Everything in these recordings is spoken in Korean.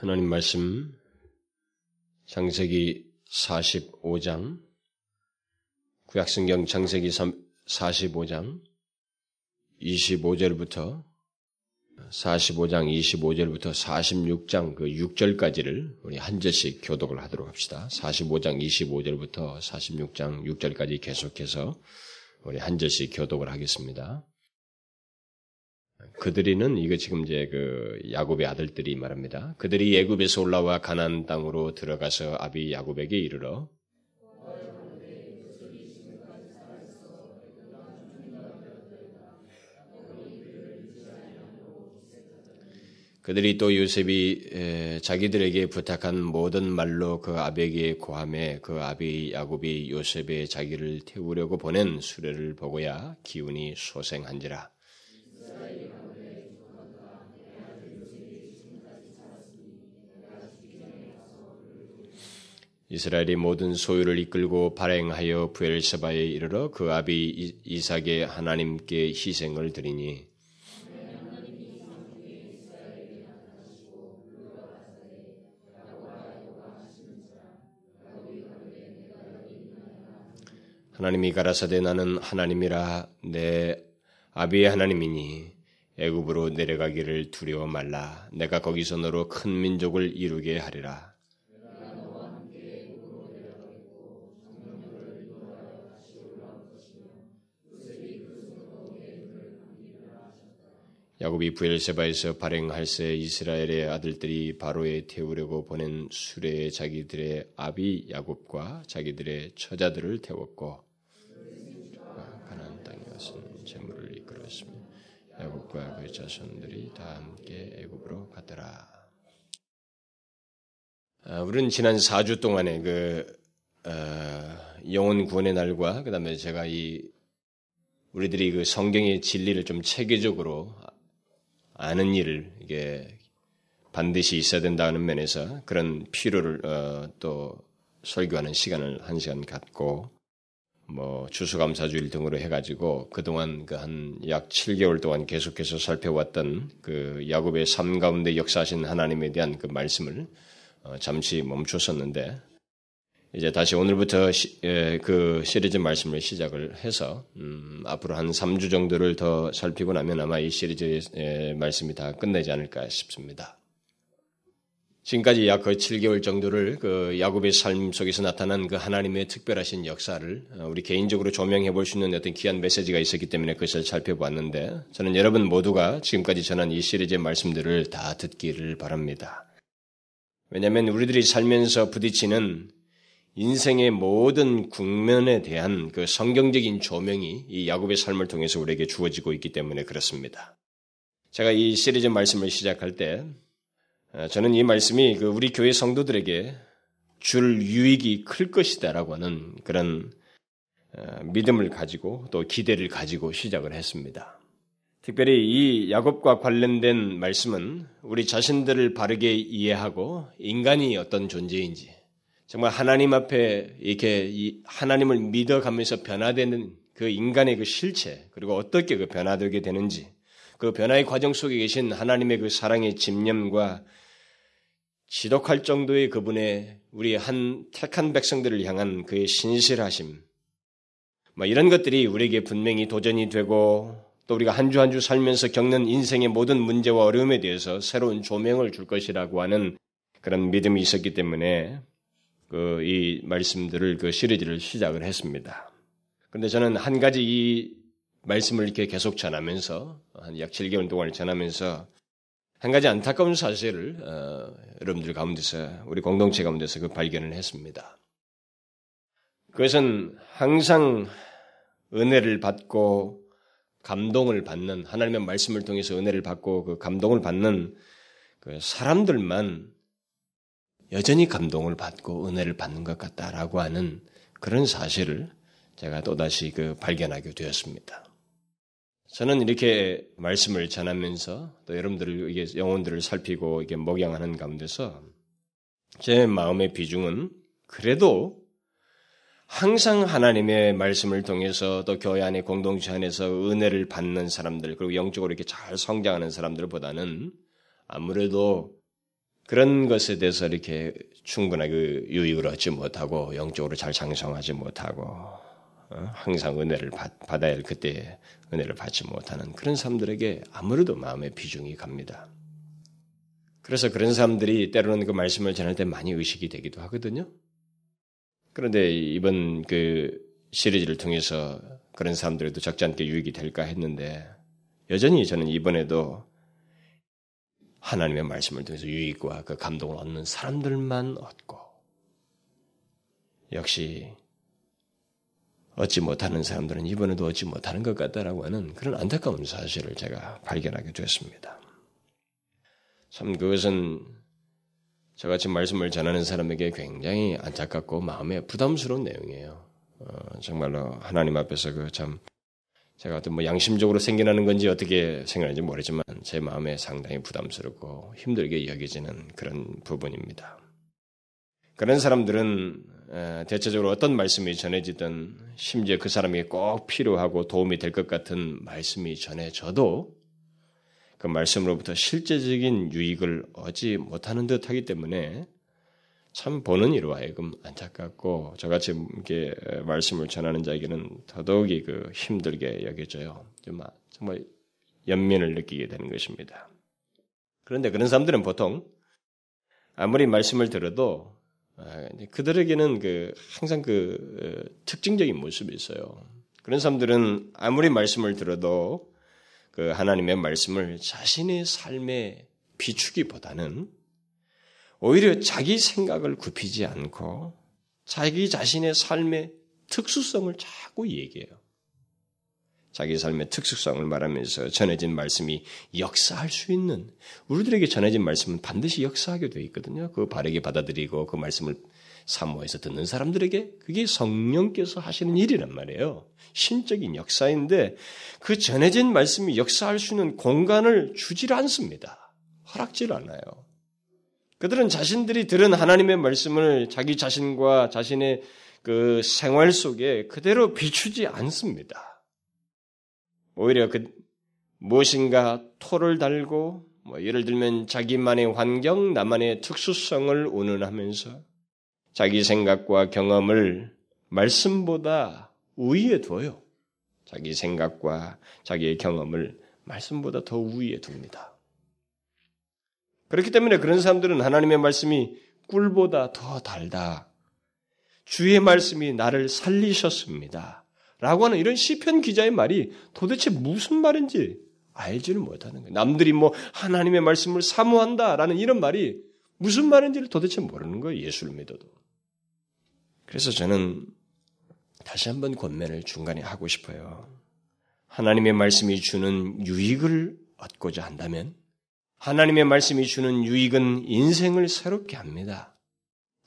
하나님 말씀 창세기 45장 구약성경 창세기 45장 25절부터 45장 25절부터 46장 그 6절까지를 우리 한 절씩 교독을 하도록 합시다. 45장 25절부터 46장 6절까지 계속해서 우리 한 절씩 교독을 하겠습니다. 그들이는 이거 지금 이제 그 야곱의 아들들이 말합니다. 그들이 예굽에서 올라와 가나안 땅으로 들어가서 아비 야곱에게 이르러 그들이 또 요셉이 자기들에게 부탁한 모든 말로 그 아비에게 고함해 그 아비 야곱이 요셉의 자기를 태우려고 보낸 수레를 보고야 기운이 소생한지라. 이스라엘이 모든 소유를 이끌고 발행하여 부엘세바에 이르러 그 아비 이삭의 하나님께 희생을 드리니. 하나님이 가라사대 나는 하나님이라 내 아비의 하나님이니 애굽으로 내려가기를 두려워 말라. 내가 거기서 너로 큰 민족을 이루게 하리라 야곱이 부엘세바에서 발행할새 이스라엘의 아들들이 바로에 태우려고 보낸 수레에 자기들의 아비 야곱과 자기들의 처자들을 태웠고 가나안 땅에 와선 재물을 이끌었으며 야곱과 그 자손들이 다 함께 애굽으로 가더라. 아, 우리는 지난 4주 동안에 그 어, 영혼 구원의 날과 그다음에 제가 이 우리들이 그 성경의 진리를 좀 체계적으로 아는 일을 이게 반드시 있어야 된다는 면에서 그런 필요를 어, 또 설교하는 시간을 한 시간 갖고 뭐 추수감사주일 등으로 해가지고 그동안 그 한 약 7개월 동안 계속해서 살펴왔던 그 야곱의 삶 가운데 역사하신 하나님에 대한 그 말씀을 어, 잠시 멈췄었는데 이제 다시 오늘부터 시, 에, 그 시리즈 말씀을 시작을 해서 음, 앞으로 한 3주 정도를 더 살피고 나면 아마 이 시리즈의 말씀이 다 끝나지 않을까 싶습니다. 지금까지 약 거의 7개월 정도를 그 야곱의 삶 속에서 나타난 그 하나님의 특별하신 역사를 어, 우리 개인적으로 조명해 볼 수 있는 어떤 귀한 메시지가 있었기 때문에 그것을 살펴보았는데 저는 여러분 모두가 지금까지 전한 이 시리즈의 말씀들을 다 듣기를 바랍니다. 왜냐하면 우리들이 살면서 부딪히는 인생의 모든 국면에 대한 그 성경적인 조명이 이 야곱의 삶을 통해서 우리에게 주어지고 있기 때문에 그렇습니다. 제가 이 시리즈 말씀을 시작할 때 어, 저는 이 말씀이 그 우리 교회 성도들에게 줄 유익이 클 것이다라고 하는 그런 어, 믿음을 가지고 또 기대를 가지고 시작을 했습니다. 특별히 이 야곱과 관련된 말씀은 우리 자신들을 바르게 이해하고 인간이 어떤 존재인지 정말 하나님 앞에 이렇게 하나님을 믿어가면서 변화되는 그 인간의 그 실체, 그리고 어떻게 그 변화되게 되는지, 그 변화의 과정 속에 계신 하나님의 그 사랑의 집념과 지독할 정도의 그분의 우리 한 택한 백성들을 향한 그의 신실하심, 뭐 이런 것들이 우리에게 분명히 도전이 되고 또 우리가 한 주 한 주 살면서 겪는 인생의 모든 문제와 어려움에 대해서 새로운 조명을 줄 것이라고 하는 그런 믿음이 있었기 때문에 그 이 말씀들을 그 시리즈를 시작을 했습니다. 그런데 저는 한 가지 이 말씀을 이렇게 계속 전하면서 한 약 7개월 동안 전하면서 한 가지 안타까운 사실을 어, 여러분들 가운데서 우리 공동체 가운데서 그 발견을 했습니다. 그것은 항상 은혜를 받고 감동을 받는 하나님의 말씀을 통해서 은혜를 받고 그 감동을 받는 그 사람들만 여전히 감동을 받고 은혜를 받는 것 같다라고 하는 그런 사실을 제가 또다시 그 발견하게 되었습니다. 저는 이렇게 말씀을 전하면서 또 여러분들을 이게 영혼들을 살피고 이게 목양하는 가운데서 제 마음의 비중은 그래도 항상 하나님의 말씀을 통해서 또 교회 안에 공동체 안에서 은혜를 받는 사람들 그리고 영적으로 이렇게 잘 성장하는 사람들보다는 아무래도 그런 것에 대해서 이렇게 충분한 그 유익을 얻지 못하고 영적으로 잘 장성하지 못하고 어? 항상 은혜를 받, 받아야 할 그때 은혜를 받지 못하는 그런 사람들에게 아무래도 마음의 비중이 갑니다. 그래서 그런 사람들이 때로는 그 말씀을 전할 때 많이 의식이 되기도 하거든요. 그런데 이번 그 시리즈를 통해서 그런 사람들에도 적지 않게 유익이 될까 했는데 여전히 저는 이번에도 하나님의 말씀을 통해서 유익과 그 감동을 얻는 사람들만 얻고 역시 얻지 못하는 사람들은 이번에도 얻지 못하는 것 같다라고 하는 그런 안타까운 사실을 제가 발견하게 됐습니다. 참 그것은 저같이 말씀을 전하는 사람에게 굉장히 안타깝고 마음에 부담스러운 내용이에요. 어, 정말로 하나님 앞에서 그참 제가 어떤 뭐 양심적으로 생겨나는 건지 어떻게 생각하는지 모르지만 제 마음에 상당히 부담스럽고 힘들게 여겨지는 그런 부분입니다. 그런 사람들은 대체적으로 어떤 말씀이 전해지든 심지어 그 사람에게 꼭 필요하고 도움이 될 것 같은 말씀이 전해져도 그 말씀으로부터 실제적인 유익을 얻지 못하는 듯 하기 때문에 참 보는 이로 하여금 안타깝고 저같이 이렇게 말씀을 전하는 자에게는 더더욱이 그 힘들게 여겨져요. 정말 연민을 느끼게 되는 것입니다. 그런데 그런 사람들은 보통 아무리 말씀을 들어도 아, 그들에게는 그 항상 그 어, 특징적인 모습이 있어요. 그런 사람들은 아무리 말씀을 들어도 그 하나님의 말씀을 자신의 삶에 비추기보다는 오히려 자기 생각을 굽히지 않고 자기 자신의 삶의 특수성을 자꾸 얘기해요. 자기 삶의 특수성을 말하면서 전해진 말씀이 역사할 수 있는 우리들에게 전해진 말씀은 반드시 역사하게 되어 있거든요. 그 바르게 받아들이고 그 말씀을 사모해서 듣는 사람들에게 그게 성령께서 하시는 일이란 말이에요. 신적인 역사인데 그 전해진 말씀이 역사할 수 있는 공간을 주질 않습니다. 허락질 않아요. 그들은 자신들이 들은 하나님의 말씀을 자기 자신과 자신의 그 생활 속에 그대로 비추지 않습니다. 오히려 그 무엇인가 토를 달고 뭐 예를 들면 자기만의 환경, 나만의 특수성을 운운하면서 자기 생각과 경험을 말씀보다 우위에 둬요. 자기 생각과 자기의 경험을 말씀보다 더 우위에 둡니다. 그렇기 때문에 그런 사람들은 하나님의 말씀이 꿀보다 더 달다. 주의 말씀이 나를 살리셨습니다. 라고 하는 이런 시편 기자의 말이 도대체 무슨 말인지 알지를 못하는 거예요. 남들이 뭐 하나님의 말씀을 사모한다라는 이런 말이 무슨 말인지를 도대체 모르는 거예요. 예수를 믿어도. 그래서 저는 다시 한번 권면을 중간에 하고 싶어요. 하나님의 말씀이 주는 유익을 얻고자 한다면 하나님의 말씀이 주는 유익은 인생을 새롭게 합니다.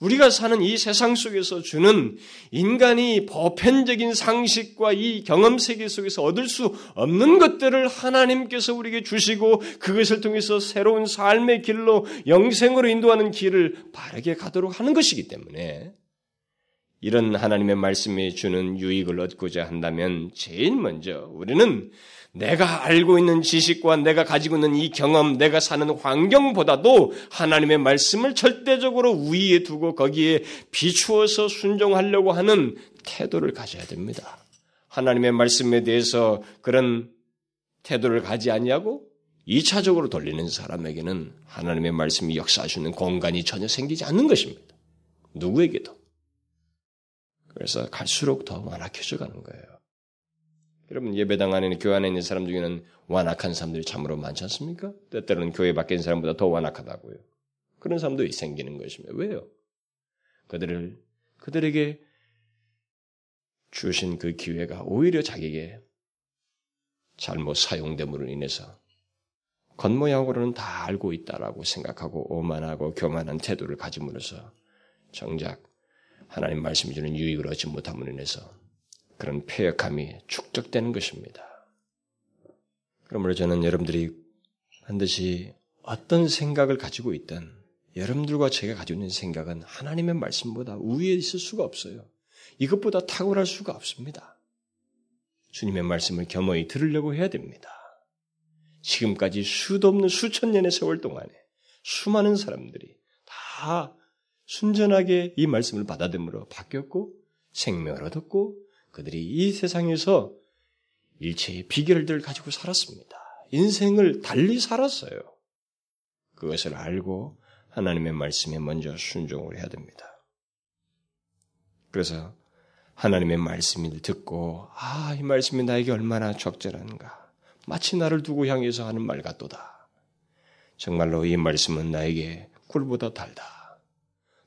우리가 사는 이 세상 속에서 주는 인간이 보편적인 상식과 이 경험 세계 속에서 얻을 수 없는 것들을 하나님께서 우리에게 주시고 그것을 통해서 새로운 삶의 길로 영생으로 인도하는 길을 바르게 가도록 하는 것이기 때문에 이런 하나님의 말씀이 주는 유익을 얻고자 한다면 제일 먼저 우리는 내가 알고 있는 지식과 내가 가지고 있는 이 경험, 내가 사는 환경보다도 하나님의 말씀을 절대적으로 우위에 두고 거기에 비추어서 순종하려고 하는 태도를 가져야 됩니다. 하나님의 말씀에 대해서 그런 태도를 가지 아니하고 2차적으로 돌리는 사람에게는 하나님의 말씀이 역사하시는 공간이 전혀 생기지 않는 것입니다. 누구에게도. 그래서 갈수록 더 완악해져 가는 거예요. 여러분 예배당 안에 교회 안에 있는 사람 중에는 완악한 사람들이 참으로 많지 않습니까? 때때로는 교회 밖에 있는 사람보다 더 완악하다고요. 그런 사람도 생기는 것입니다. 왜요? 그들을 그들에게 주신 그 기회가 오히려 자기에게 잘못 사용됨으로 인해서 겉모양으로는 다 알고 있다라고 생각하고 오만하고 교만한 태도를 가짐으로써 정작 하나님 말씀이 주는 유익을 얻지 못함으로 인해서 그런 폐역함이 축적되는 것입니다. 그러므로 저는 여러분들이 반드시 어떤 생각을 가지고 있든 여러분들과 제가 가지고 있는 생각은 하나님의 말씀보다 우위에 있을 수가 없어요. 이것보다 탁월할 수가 없습니다. 주님의 말씀을 겸허히 들으려고 해야 됩니다. 지금까지 수도 없는 수천 년의 세월 동안에 수많은 사람들이 다 순전하게 이 말씀을 받아들므로 바뀌었고 생명을 얻었고 그들이 이 세상에서 일체의 비결들을 가지고 살았습니다. 인생을 달리 살았어요. 그것을 알고 하나님의 말씀에 먼저 순종을 해야 됩니다. 그래서 하나님의 말씀을 듣고 아, 이 말씀이 나에게 얼마나 적절한가. 마치 나를 두고 향해서 하는 말 같도다. 정말로 이 말씀은 나에게 꿀보다 달다.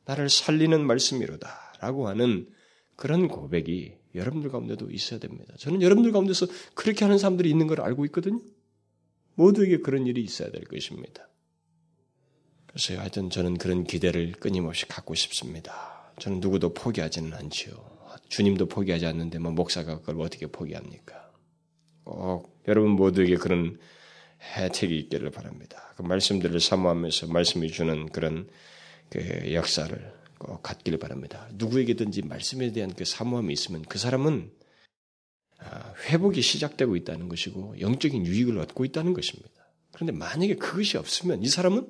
나를 살리는 말씀이로다. 라고 하는 그런 고백이 여러분들 가운데도 있어야 됩니다. 저는 여러분들 가운데서 그렇게 하는 사람들이 있는 걸 알고 있거든요. 모두에게 그런 일이 있어야 될 것입니다. 그래서 하여튼 저는 그런 기대를 끊임없이 갖고 싶습니다. 저는 누구도 포기하지는 않지요. 주님도 포기하지 않는데 뭐 목사가 그걸 어떻게 포기합니까? 꼭 여러분 모두에게 그런 혜택이 있기를 바랍니다. 그 말씀들을 사모하면서 말씀이 주는 그런 그 역사를 꼭 갖기를 바랍니다. 누구에게든지 말씀에 대한 그 사모함이 있으면 그 사람은 아, 회복이 시작되고 있다는 것이고 영적인 유익을 얻고 있다는 것입니다. 그런데 만약에 그것이 없으면 이 사람은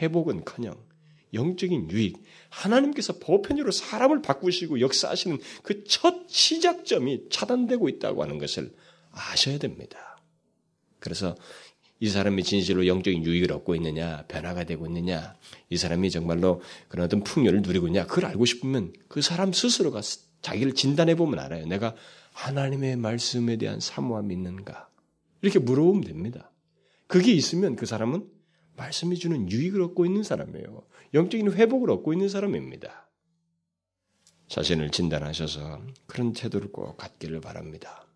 회복은커녕 영적인 유익, 하나님께서 보편적으로 사람을 바꾸시고 역사하시는 그 첫 시작점이 차단되고 있다고 하는 것을 아셔야 됩니다. 그래서 이 사람이 진실로 영적인 유익을 얻고 있느냐, 변화가 되고 있느냐, 이 사람이 정말로 그런 어떤 풍요를 누리고 있냐, 그걸 알고 싶으면 그 사람 스스로가 자기를 진단해 보면 알아요. 내가 하나님의 말씀에 대한 사모함이 있는가? 이렇게 물어보면 됩니다. 그게 있으면 그 사람은 말씀이 주는 유익을 얻고 있는 사람이에요. 영적인 회복을 얻고 있는 사람입니다. 자신을 진단하셔서 그런 태도를 꼭 갖기를 바랍니다.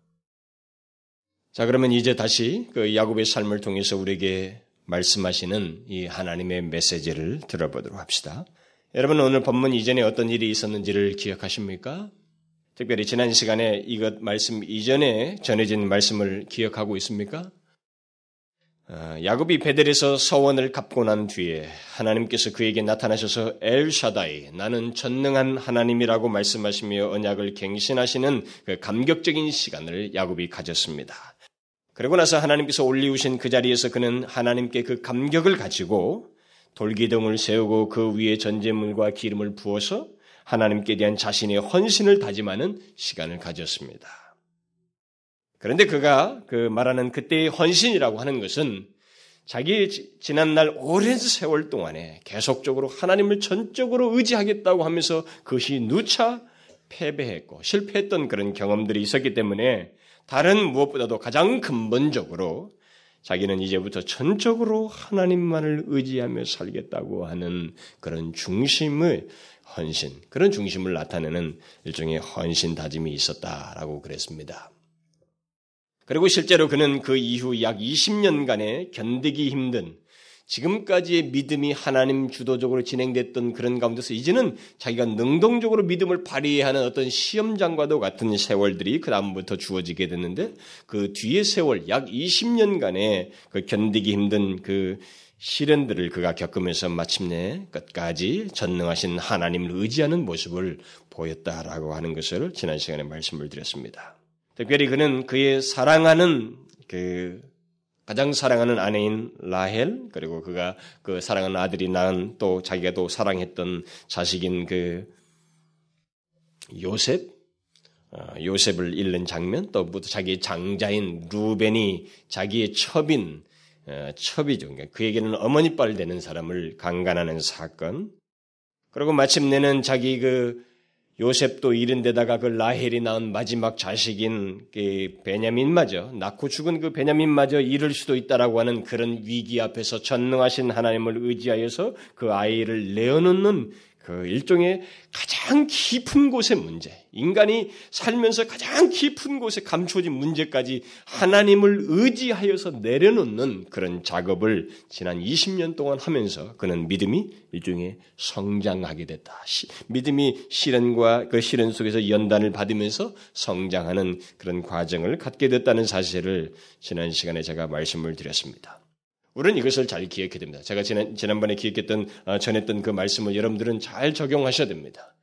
자, 그러면 이제 다시 그 야곱의 삶을 통해서 우리에게 말씀하시는 이 하나님의 메시지를 들어보도록 합시다. 여러분 오늘 본문 이전에 어떤 일이 있었는지를 기억하십니까? 특별히 지난 시간에 이것 말씀 이전에 전해진 말씀을 기억하고 있습니까? 아, 야곱이 베델에서 서원을 갚고 난 뒤에 하나님께서 그에게 나타나셔서 엘샤다이 나는 전능한 하나님이라고 말씀하시며 언약을 갱신하시는 그 감격적인 시간을 야곱이 가졌습니다. 그러고 나서 하나님께서 올리우신 그 자리에서 그는 하나님께 그 감격을 가지고 돌기둥을 세우고 그 위에 전제물과 기름을 부어서 하나님께 대한 자신의 헌신을 다짐하는 시간을 가졌습니다. 그런데 그가 그 말하는 그때의 헌신이라고 하는 것은 자기 지난날 오랜 세월 동안에 계속적으로 하나님을 전적으로 의지하겠다고 하면서 그것이 누차 패배했고 실패했던 그런 경험들이 있었기 때문에 다른 무엇보다도 가장 근본적으로 자기는 이제부터 전적으로 하나님만을 의지하며 살겠다고 하는 그런 중심의 헌신, 그런 중심을 나타내는 일종의 헌신 다짐이 있었다라고 그랬습니다. 그리고 실제로 그는 그 이후 약 20년간의 견디기 힘든 지금까지의 믿음이 하나님 주도적으로 진행됐던 그런 가운데서 이제는 자기가 능동적으로 믿음을 발휘해야 하는 어떤 시험장과도 같은 세월들이 그 다음부터 주어지게 됐는데 그 뒤의 세월 약 20년간의 그 견디기 힘든 그 시련들을 그가 겪으면서 마침내 끝까지 전능하신 하나님을 의지하는 모습을 보였다라고 하는 것을 지난 시간에 말씀을 드렸습니다. 특별히 그는 그의 사랑하는 그 가장 사랑하는 아내인 라헬 그리고 그가 그 사랑하는 아들이 낳은 또 자기가 또 사랑했던 자식인 그 요셉 어, 요셉을 잃는 장면 또 자기 장자인 루벤이 자기의 첩인 어, 첩이죠. 그러니까 그에게는 어머니뻘 되는 사람을 강간하는 사건. 그리고 마침내는 자기 그 요셉도 잃은 데다가 그 라헬이 낳은 마지막 자식인 그 베냐민마저 낳고 죽은 그 베냐민마저 잃을 수도 있다라고 하는 그런 위기 앞에서 전능하신 하나님을 의지하여서 그 아이를 내어놓는 그 일종의 가장 깊은 곳의 문제, 인간이 살면서 가장 깊은 곳에 감추어진 문제까지 하나님을 의지하여서 내려놓는 그런 작업을 지난 20년 동안 하면서 그는 믿음이 일종의 성장하게 됐다. 시, 믿음이 시련과 그 시련 속에서 연단을 받으면서 성장하는 그런 과정을 갖게 됐다는 사실을 지난 시간에 제가 말씀을 드렸습니다. 우리는 이것을 잘 기억해야 됩니다. 제가 지난, 지난번에 기억했던, 어, 전했던 그 말씀을 여러분들은 잘 적용하셔야 됩니다.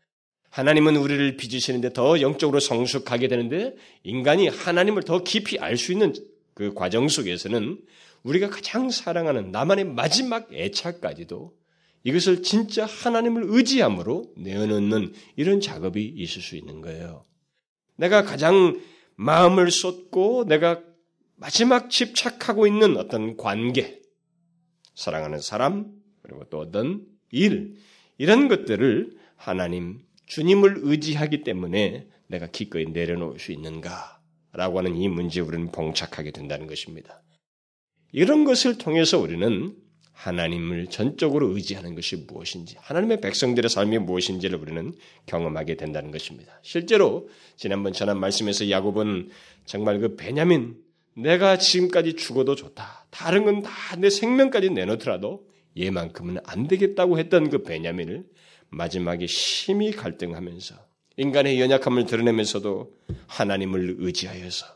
하나님은 우리를 빚으시는데 더 영적으로 성숙하게 되는데 인간이 하나님을 더 깊이 알 수 있는 그 과정 속에서는 우리가 가장 사랑하는 나만의 마지막 애착까지도 이것을 진짜 하나님을 의지함으로 내어놓는 이런 작업이 있을 수 있는 거예요. 내가 가장 마음을 쏟고 내가 마지막 집착하고 있는 어떤 관계, 사랑하는 사람, 그리고 또 어떤 일, 이런 것들을 하나님, 주님을 의지하기 때문에 내가 기꺼이 내려놓을 수 있는가? 라고 하는 이 문제에 우리는 봉착하게 된다는 것입니다. 이런 것을 통해서 우리는 하나님을 전적으로 의지하는 것이 무엇인지, 하나님의 백성들의 삶이 무엇인지를 우리는 경험하게 된다는 것입니다. 실제로 지난번 전한 말씀에서 야곱은 정말 그 베냐민 내가 지금까지 죽어도 좋다. 다른 건 다 내 생명까지 내놓더라도 얘만큼은 안 되겠다고 했던 그 베냐민을 마지막에 심히 갈등하면서 인간의 연약함을 드러내면서도 하나님을 의지하여서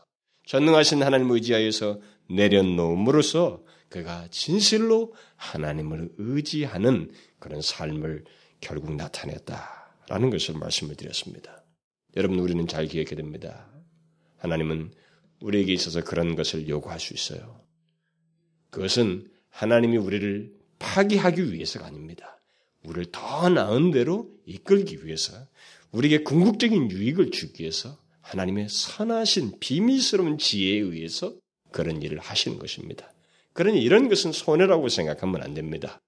전능하신 하나님을 의지하여서 내려놓음으로써 그가 진실로 하나님을 의지하는 그런 삶을 결국 나타냈다라는 것을 말씀을 드렸습니다. 여러분 우리는 잘 기억해야 됩니다. 하나님은 우리에게 있어서 그런 것을 요구할 수 있어요. 그것은 하나님이 우리를 파기하기 위해서가 아닙니다. 우리를 더 나은 대로 이끌기 위해서, 우리에게 궁극적인 유익을 주기 위해서 하나님의 선하신 비밀스러운 지혜에 의해서 그런 일을 하시는 것입니다. 그러니 이런 것은 손해라고 생각하면 안 됩니다.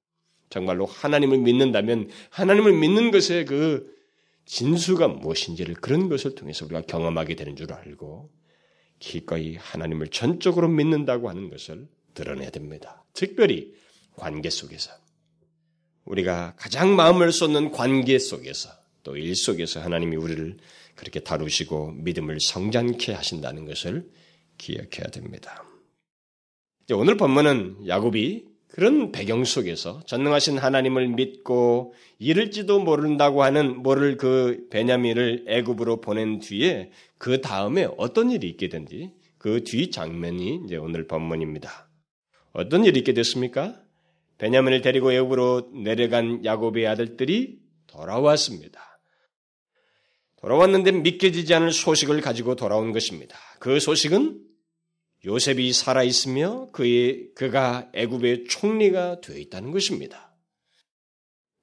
정말로 하나님을 믿는다면 하나님을 믿는 것의 그 진수가 무엇인지를 그런 것을 통해서 우리가 경험하게 되는 줄 알고 기꺼이 하나님을 전적으로 믿는다고 하는 것을 드러내야 됩니다. 특별히 관계 속에서 우리가 가장 마음을 쏟는 관계 속에서 또 일 속에서 하나님이 우리를 그렇게 다루시고 믿음을 성장케 하신다는 것을 기억해야 됩니다. 오늘 본문은 야곱이 그런 배경 속에서 전능하신 하나님을 믿고 이를지도 모른다고 하는 모를 그 베냐민을 애굽으로 보낸 뒤에 그 다음에 어떤 일이 있게 된지 그 뒤 장면이 이제 오늘 본문입니다. 어떤 일이 있게 됐습니까? 베냐민을 데리고 애굽으로 내려간 야곱의 아들들이 돌아왔습니다. 돌아왔는데 믿겨지지 않을 소식을 가지고 돌아온 것입니다. 그 소식은 요셉이 살아 있으며 그의 그가 애굽의 총리가 되어 있다는 것입니다.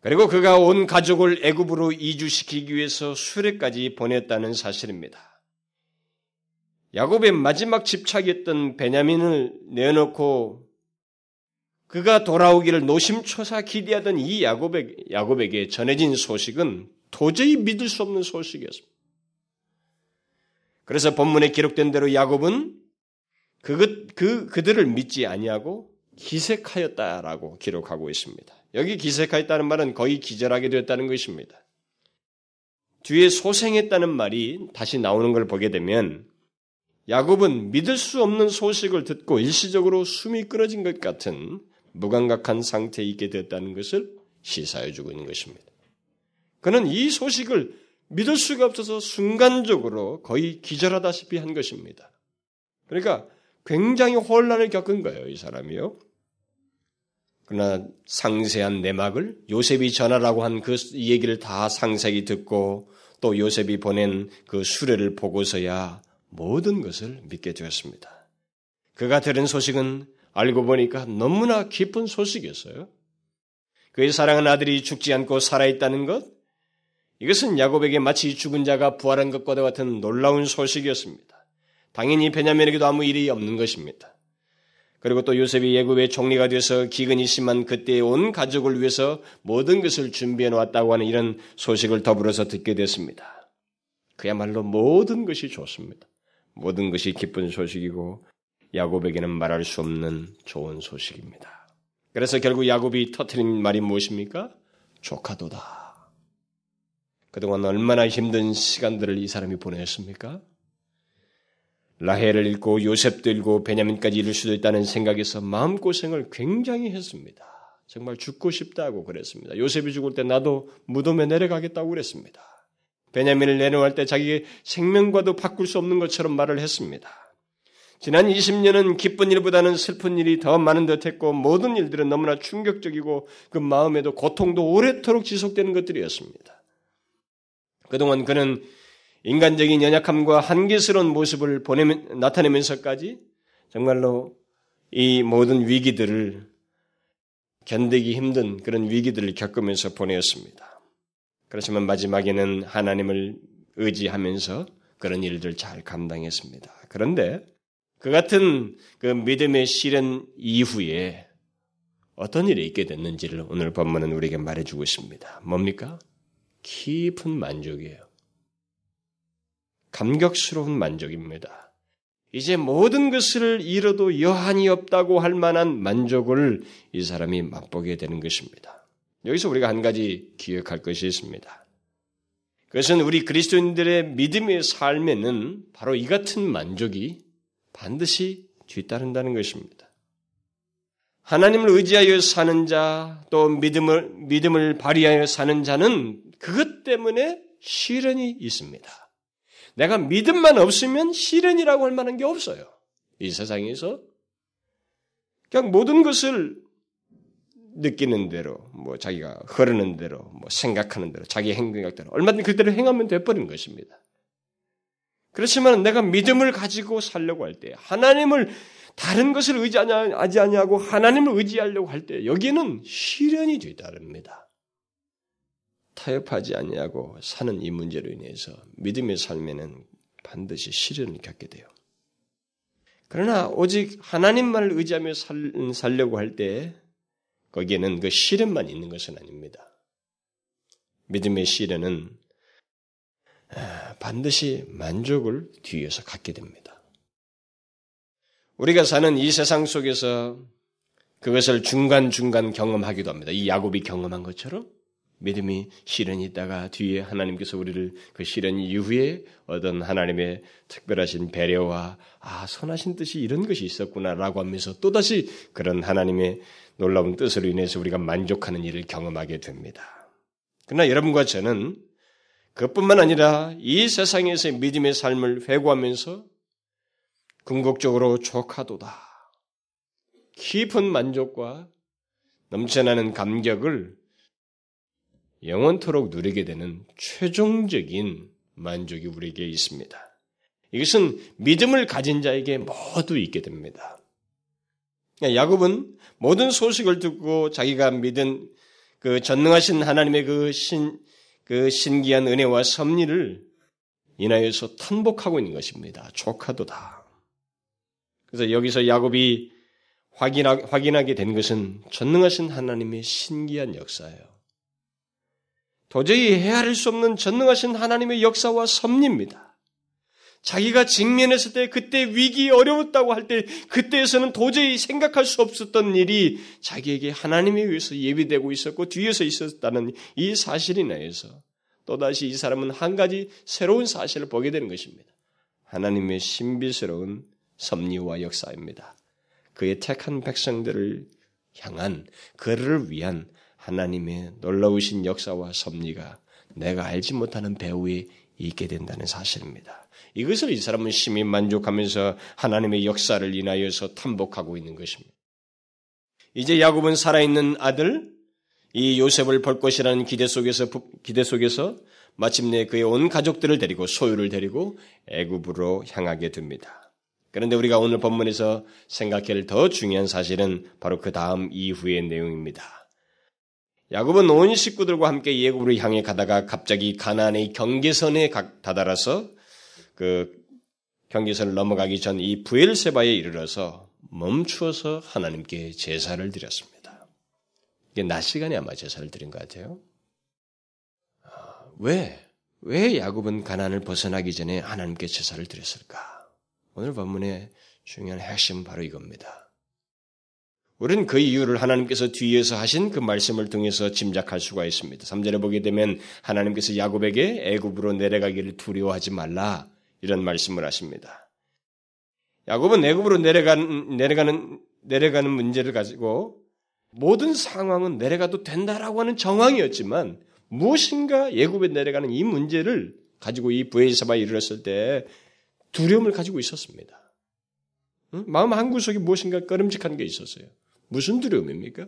그리고 그가 온 가족을 애굽으로 이주시키기 위해서 수레까지 보냈다는 사실입니다. 야곱의 마지막 집착이었던 베냐민을 내놓고 그가 돌아오기를 노심초사 기대하던 이 야곱에게, 야곱에게 전해진 소식은 도저히 믿을 수 없는 소식이었습니다. 그래서 본문에 기록된 대로 야곱은 그, 그, 그들을 믿지 아니하고 기색하였다라고 기록하고 있습니다. 여기 기색하였다는 말은 거의 기절하게 되었다는 것입니다. 뒤에 소생했다는 말이 다시 나오는 걸 보게 되면 야곱은 믿을 수 없는 소식을 듣고 일시적으로 숨이 끊어진 것 같은 무감각한 상태에 있게 되었다는 것을 시사해 주고 있는 것입니다. 그는 이 소식을 믿을 수가 없어서 순간적으로 거의 기절하다시피 한 것입니다. 그러니까 굉장히 혼란을 겪은 거예요, 이 사람이요. 그러나 상세한 내막을 요셉이 전하라고 한 그 얘기를 다 상세히 듣고 또 요셉이 보낸 그 수레를 보고서야 모든 것을 믿게 되었습니다. 그가 들은 소식은 알고 보니까 너무나 기쁜 소식이었어요. 그의 사랑하는 아들이 죽지 않고 살아있다는 것, 이것은 야곱에게 마치 죽은 자가 부활한 것과 같은 놀라운 소식이었습니다. 당연히 베냐민에게도 아무 일이 없는 것입니다. 그리고 또 요셉이 예굽의 총리가 되어서 기근이 심한 그때의 온 가족을 위해서 모든 것을 준비해 놓았다고 하는 이런 소식을 더불어서 듣게 됐습니다. 그야말로 모든 것이 좋습니다. 모든 것이 기쁜 소식이고 야곱에게는 말할 수 없는 좋은 소식입니다. 그래서 결국 야곱이 터트린 말이 무엇입니까? 조카도다. 그동안 얼마나 힘든 시간들을 이 사람이 보냈습니까? 라헬을 잃고 요셉도 잃고 베냐민까지 잃을 수도 있다는 생각에서 마음고생을 굉장히 했습니다. 정말 죽고 싶다고 그랬습니다. 요셉이 죽을 때 나도 무덤에 내려가겠다고 그랬습니다. 베냐민을 내놓을 때 자기의 생명과도 바꿀 수 없는 것처럼 말을 했습니다. 지난 20년은 기쁜 일보다는 슬픈 일이 더 많은 듯 했고 모든 일들은 너무나 충격적이고 그 마음에도 고통도 오래도록 지속되는 것들이었습니다. 그동안 그는 인간적인 연약함과 한계스러운 모습을 보내면, 나타내면서까지 정말로 이 모든 위기들을 견디기 힘든 그런 위기들을 겪으면서 보내었습니다. 그렇지만 마지막에는 하나님을 의지하면서 그런 일들을 잘 감당했습니다. 그런데 그 같은 그 믿음의 시련 이후에 어떤 일이 있게 됐는지를 오늘 본문은 우리에게 말해주고 있습니다. 뭡니까? 깊은 만족이에요. 감격스러운 만족입니다. 이제 모든 것을 잃어도 여한이 없다고 할 만한 만족을 이 사람이 맛보게 되는 것입니다. 여기서 우리가 한 가지 기억할 것이 있습니다. 그것은 우리 그리스도인들의 믿음의 삶에는 바로 이 같은 만족이 반드시 뒤따른다는 것입니다. 하나님을 의지하여 사는 자, 또 믿음을, 믿음을 발휘하여 사는 자는 그것 때문에 시련이 있습니다. 내가 믿음만 없으면 시련이라고 할 만한 게 없어요. 이 세상에서. 그냥 모든 것을 느끼는 대로, 뭐 자기가 흐르는 대로, 뭐 생각하는 대로, 자기 행동대로 얼마든지 그대로 행하면 돼버리는 것입니다. 그렇지만 내가 믿음을 가지고 살려고 할 때, 하나님을 다른 것을 의지하지 아니하고 하나님을 의지하려고 할 때, 여기에는 시련이 뒤따릅니다. 타협하지 아니하고 사는 이 문제로 인해서 믿음의 삶에는 반드시 시련을 겪게 돼요. 그러나 오직 하나님만을 의지하며 살, 살려고 할 때, 거기에는 그 시련만 있는 것은 아닙니다. 믿음의 시련은 반드시 만족을 뒤에서 갖게 됩니다. 우리가 사는 이 세상 속에서 그것을 중간중간 경험하기도 합니다. 이 야곱이 경험한 것처럼 믿음이 시련이 있다가 뒤에 하나님께서 우리를 그 시련 이후에 어떤 하나님의 특별하신 배려와 아 선하신 뜻이 이런 것이 있었구나라고 하면서 또다시 그런 하나님의 놀라운 뜻으로 인해서 우리가 만족하는 일을 경험하게 됩니다. 그러나 여러분과 저는 그뿐만 아니라 이 세상에서의 믿음의 삶을 회고하면서 궁극적으로 족하도다. 깊은 만족과 넘쳐나는 감격을 영원토록 누리게 되는 최종적인 만족이 우리에게 있습니다. 이것은 믿음을 가진 자에게 모두 있게 됩니다. 야곱은 모든 소식을 듣고 자기가 믿은 그 전능하신 하나님의 그 신, 그 신기한 은혜와 섭리를 인하여서 탄복하고 있는 것입니다. 조카도다. 그래서 여기서 야곱이 확인하, 확인하게 된 것은 전능하신 하나님의 신기한 역사예요. 도저히 헤아릴 수 없는 전능하신 하나님의 역사와 섭리입니다. 자기가 직면했을 때 그때 위기 어려웠다고 할 때 그때에서는 도저히 생각할 수 없었던 일이 자기에게 하나님에 의해서 예비되고 있었고 뒤에서 있었다는 이 사실이 나 해서 또다시 이 사람은 한 가지 새로운 사실을 보게 되는 것입니다. 하나님의 신비스러운 섭리와 역사입니다. 그의 택한 백성들을 향한 그를 위한 하나님의 놀라우신 역사와 섭리가 내가 알지 못하는 배후에 있게 된다는 사실입니다. 이것을 이 사람은 심히 만족하면서 하나님의 역사를 인하여서 탐복하고 있는 것입니다. 이제 야곱은 살아있는 아들 이 요셉을 볼 것이라는 기대 속에서 기대 속에서 마침내 그의 온 가족들을 데리고 소유를 데리고 애굽으로 향하게 됩니다. 그런데 우리가 오늘 본문에서 생각할 더 중요한 사실은 바로 그 다음 이후의 내용입니다. 야곱은 온 식구들과 함께 예굽으로 향해 가다가 갑자기 가나안의 경계선에 다다라서 그 경계선을 넘어가기 전 이 부엘세바에 이르러서 멈추어서 하나님께 제사를 드렸습니다. 이게 낮 시간에 아마 제사를 드린 것 같아요. 아, 왜? 왜 야곱은 가난을 벗어나기 전에 하나님께 제사를 드렸을까? 오늘 본문의 중요한 핵심은 바로 이겁니다. 우리는 그 이유를 하나님께서 뒤에서 하신 그 말씀을 통해서 짐작할 수가 있습니다. 3절에 보게 되면 하나님께서 야곱에게 애굽으로 내려가기를 두려워하지 말라. 이런 말씀을 하십니다. 야곱은 내굽으로 내려가는, 내려가는, 내려가는 문제를 가지고 모든 상황은 내려가도 된다라고 하는 정황이었지만 무엇인가 예굽에 내려가는 이 문제를 가지고 이 부에사바에 이르렀을 때 두려움을 가지고 있었습니다. 응? 마음 한 구석에 무엇인가 꺼름직한 게 있었어요. 무슨 두려움입니까?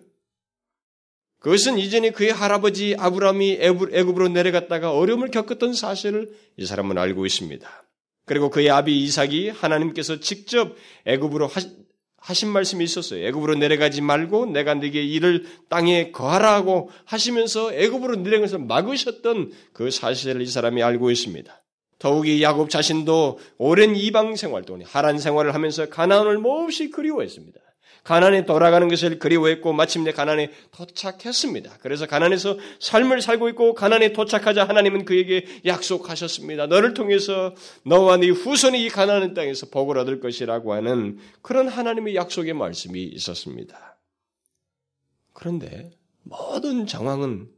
그것은 이전에 그의 할아버지 아브라함이 애굽으로 내려갔다가 어려움을 겪었던 사실을 이 사람은 알고 있습니다. 그리고 그의 아비 이삭이 하나님께서 직접 애굽으로 하신 말씀이 있었어요. 애굽으로 내려가지 말고 내가 네게 이를 땅에 거하라고 하시면서 애굽으로 내려가는 것을 막으셨던 그 사실을 이 사람이 알고 있습니다. 더욱이 야곱 자신도 오랜 이방 생활 동안 하란 생활을 하면서 가나안을 몹시 그리워했습니다. 가난에 돌아가는 것을 그리워했고 마침내 가난에 도착했습니다. 그래서 가난에서 삶을 살고 있고 가난에 도착하자 하나님은 그에게 약속하셨습니다. 너를 통해서 너와 네 후손이 이 가난한 땅에서 복을 얻을 것이라고 하는 그런 하나님의 약속의 말씀이 있었습니다. 그런데 모든 정황은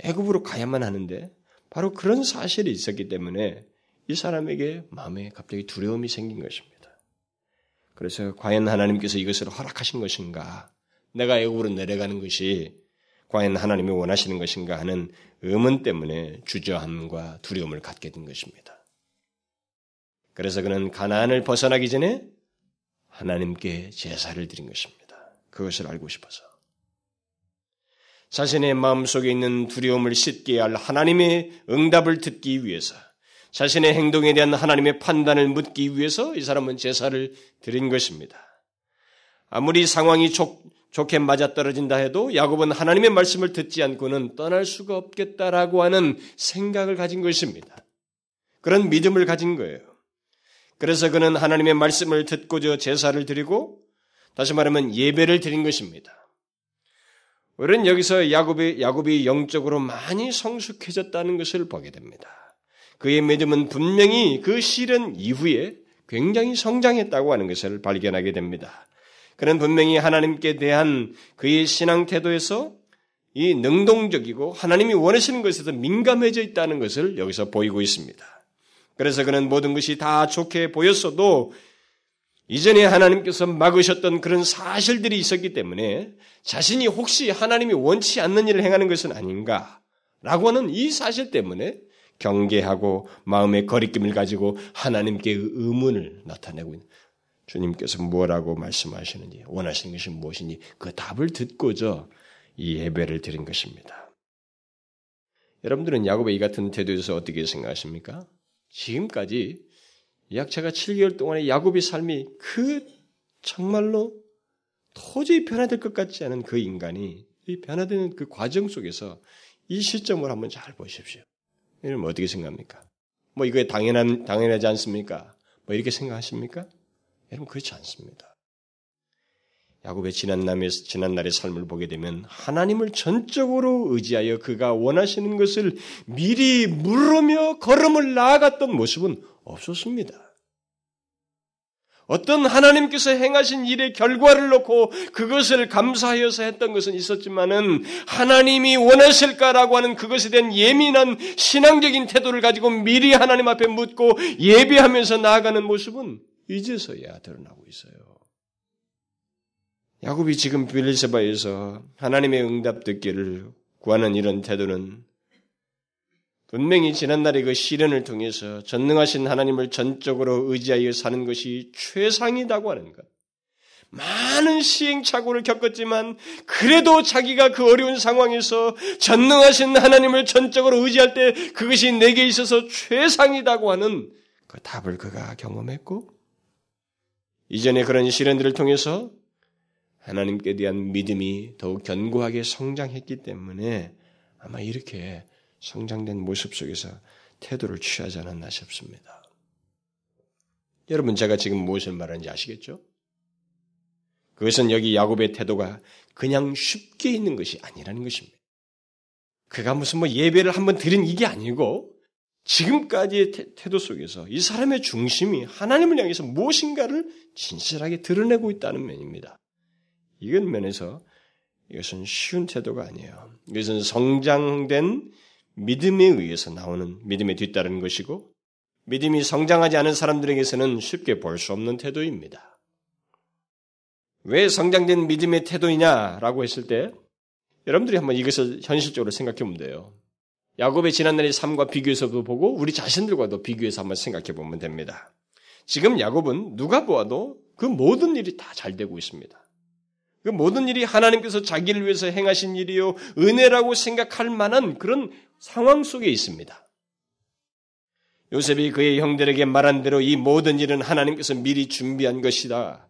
애굽으로 가야만 하는데 바로 그런 사실이 있었기 때문에 이 사람에게 마음에 갑자기 두려움이 생긴 것입니다. 그래서 과연 하나님께서 이것을 허락하신 것인가? 내가 애국으로 내려가는 것이 과연 하나님이 원하시는 것인가 하는 의문 때문에 주저함과 두려움을 갖게 된 것입니다. 그래서 그는 가나안을 벗어나기 전에 하나님께 제사를 드린 것입니다. 그것을 알고 싶어서. 자신의 마음속에 있는 두려움을 씻게 할 하나님의 응답을 듣기 위해서 자신의 행동에 대한 하나님의 판단을 묻기 위해서 이 사람은 제사를 드린 것입니다. 아무리 상황이 좋, 좋게 맞아떨어진다 해도 야곱은 하나님의 말씀을 듣지 않고는 떠날 수가 없겠다라고 하는 생각을 가진 것입니다. 그런 믿음을 가진 거예요. 그래서 그는 하나님의 말씀을 듣고저 제사를 드리고 다시 말하면 예배를 드린 것입니다. 우리는 여기서 야곱이, 야곱이 영적으로 많이 성숙해졌다는 것을 보게 됩니다. 그의 믿음은 분명히 그 시련 이후에 굉장히 성장했다고 하는 것을 발견하게 됩니다. 그는 분명히 하나님께 대한 그의 신앙 태도에서 이 능동적이고 하나님이 원하시는 것에서 민감해져 있다는 것을 여기서 보이고 있습니다. 그래서 그는 모든 것이 다 좋게 보였어도 이전에 하나님께서 막으셨던 그런 사실들이 있었기 때문에 자신이 혹시 하나님이 원치 않는 일을 행하는 것은 아닌가라고 하는 이 사실 때문에 경계하고 마음의 거리낌을 가지고 하나님께 의문을 나타내고 있는 주님께서 무엇라고 말씀하시는지 원하시는 것이 무엇이니 그 답을 듣고저 이 예배를 드린 것입니다. 여러분들은 야곱의 이 같은 태도에서 어떻게 생각하십니까? 지금까지 약차가 7개월 동안의 야곱의 삶이 그 정말로 도저히 변화될 것 같지 않은 그 인간이 이 변화되는 그 과정 속에서 이 시점을 한번 잘 보십시오. 여러분 어떻게 생각합니까? 뭐 이거에 당연한 당연하지 않습니까? 뭐 이렇게 생각하십니까? 여러분 그렇지 않습니다. 야곱의 지난날의, 지난날의 삶을 보게 되면 하나님을 전적으로 의지하여 그가 원하시는 것을 미리 물으며 걸음을 나아갔던 모습은 없었습니다. 어떤 하나님께서 행하신 일의 결과를 놓고 그것을 감사하여서 했던 것은 있었지만은 하나님이 원하실까라고 하는 그것에 대한 예민한 신앙적인 태도를 가지고 미리 하나님 앞에 묻고 예배하면서 나아가는 모습은 이제서야 드러나고 있어요. 야곱이 지금 빌리세바에서 하나님의 응답 듣기를 구하는 이런 태도는 분명히 지난날의 그 시련을 통해서 전능하신 하나님을 전적으로 의지하여 사는 것이 최상이라고 하는 것. 많은 시행착오를 겪었지만 그래도 자기가 그 어려운 상황에서 전능하신 하나님을 전적으로 의지할 때 그것이 내게 있어서 최상이라고 하는 그 답을 그가 경험했고 이전에 그런 시련들을 통해서 하나님께 대한 믿음이 더욱 견고하게 성장했기 때문에 아마 이렇게 성장된 모습 속에서 태도를 취하지 않았나 싶습니다. 여러분 제가 지금 무엇을 말하는지 아시겠죠? 그것은 여기 야곱의 태도가 그냥 쉽게 있는 것이 아니라는 것입니다. 그가 무슨 뭐 예배를 한번 드린 이게 아니고 지금까지의 태 도 속에서 이 사람의 중심이 하나님을 향해서 무엇인가를 진실하게 드러내고 있다는 면입니다. 이건 면에서 이것은 쉬운 태도가 아니에요. 이것은 성장된 믿음에 의해서 나오는 믿음에 뒤따르는 것이고 믿음이 성장하지 않은 사람들에게서는 쉽게 볼 수 없는 태도입니다. 왜 성장된 믿음의 태도이냐라고 했을 때 여러분들이 한번 이것을 현실적으로 생각해 보면 돼요. 야곱의 지난날의 삶과 비교해서도 보고 우리 자신들과도 비교해서 한번 생각해 보면 됩니다. 지금 야곱은 누가 보아도 그 모든 일이 다 잘 되고 있습니다. 그 모든 일이 하나님께서 자기를 위해서 행하신 일이요 은혜라고 생각할 만한 그런 상황 속에 있습니다. 요셉이 그의 형들에게 말한 대로 이 모든 일은 하나님께서 미리 준비한 것이다.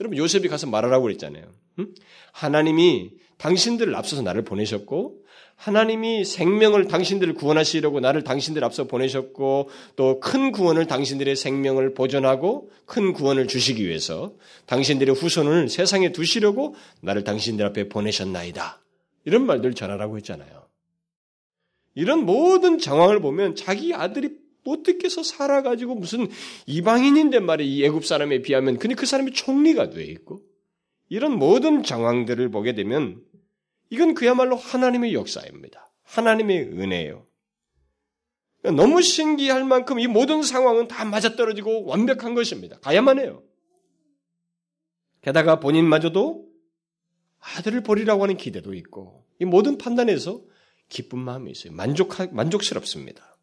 여러분 요셉이 가서 말하라고 그랬잖아요. 응? 하나님이 당신들을 앞서서 나를 보내셨고 하나님이 생명을 당신들을 구원하시려고 나를 당신들 앞서 보내셨고 또 큰 구원을 당신들의 생명을 보존하고 큰 구원을 주시기 위해서 당신들의 후손을 세상에 두시려고 나를 당신들 앞에 보내셨나이다. 이런 말들 전하라고 했잖아요. 이런 모든 정황을 보면 자기 아들이 어떻게 해서 살아가지고 무슨 이방인인데 말이야 이 애굽 사람에 비하면 근데 그 사람이 총리가 돼 있고 이런 모든 정황들을 보게 되면 이건 그야말로 하나님의 역사입니다. 하나님의 은혜예요. 너무 신기할 만큼 이 모든 상황은 다 맞아떨어지고 완벽한 것입니다. 가야만 해요. 게다가 본인마저도 아들을 버리라고 하는 기대도 있고 이 모든 판단에서 기쁜 마음이 있어요. 만족 만족스럽습니다.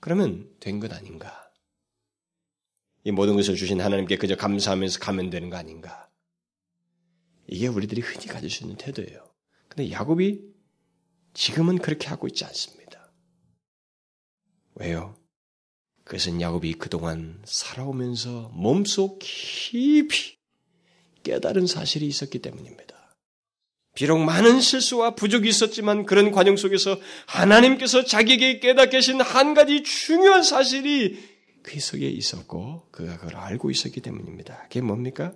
그러면 된 것 아닌가? 이 모든 것을 주신 하나님께 그저 감사하면서 가면 되는 거 아닌가? 이게 우리들이 흔히 가질 수 있는 태도예요. 근데 야곱이 지금은 그렇게 하고 있지 않습니다. 왜요? 그것은 야곱이 그동안 살아오면서 몸속 깊이 깨달은 사실이 있었기 때문입니다. 비록 많은 실수와 부족이 있었지만 그런 과정 속에서 하나님께서 자기에게 깨닫게 하신 한 가지 중요한 사실이 그 속에 있었고 그가 그걸 알고 있었기 때문입니다. 그게 뭡니까?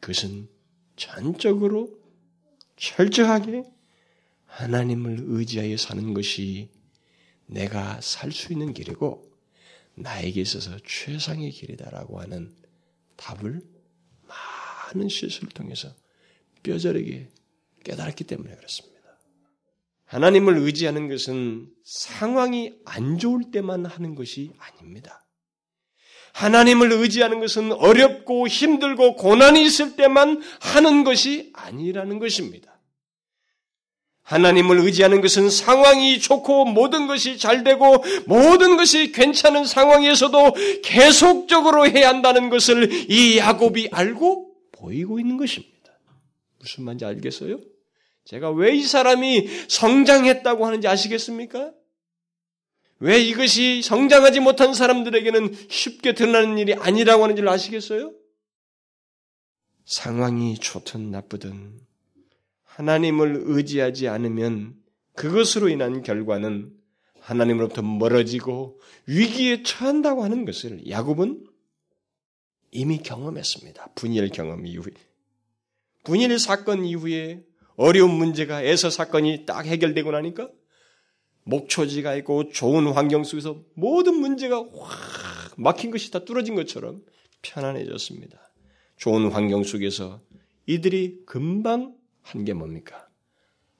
그것은 전적으로 철저하게 하나님을 의지하여 사는 것이 내가 살 수 있는 길이고 나에게 있어서 최상의 길이다라고 하는 답을 많은 실수를 통해서 뼈저리게 깨달았기 때문에 그렇습니다. 하나님을 의지하는 것은 상황이 안 좋을 때만 하는 것이 아닙니다. 하나님을 의지하는 것은 어렵고 힘들고 고난이 있을 때만 하는 것이 아니라는 것입니다. 하나님을 의지하는 것은 상황이 좋고 모든 것이 잘 되고 모든 것이 괜찮은 상황에서도 계속적으로 해야 한다는 것을 이 야곱이 알고 보이고 있는 것입니다. 무슨 말인지 알겠어요? 제가 왜 이 사람이 성장했다고 하는지 아시겠습니까? 왜 이것이 성장하지 못한 사람들에게는 쉽게 드러나는 일이 아니라고 하는지를 아시겠어요? 상황이 좋든 나쁘든 하나님을 의지하지 않으면 그것으로 인한 결과는 하나님으로부터 멀어지고 위기에 처한다고 하는 것을 야곱은 이미 경험했습니다. 분열 경험 이후에. 분열 사건 이후에 어려운 문제가 에서 사건이 딱 해결되고 나니까 목초지가 있고 좋은 환경 속에서 모든 문제가 확 막힌 것이 다 뚫어진 것처럼 편안해졌습니다. 좋은 환경 속에서 이들이 금방 한 게 뭡니까?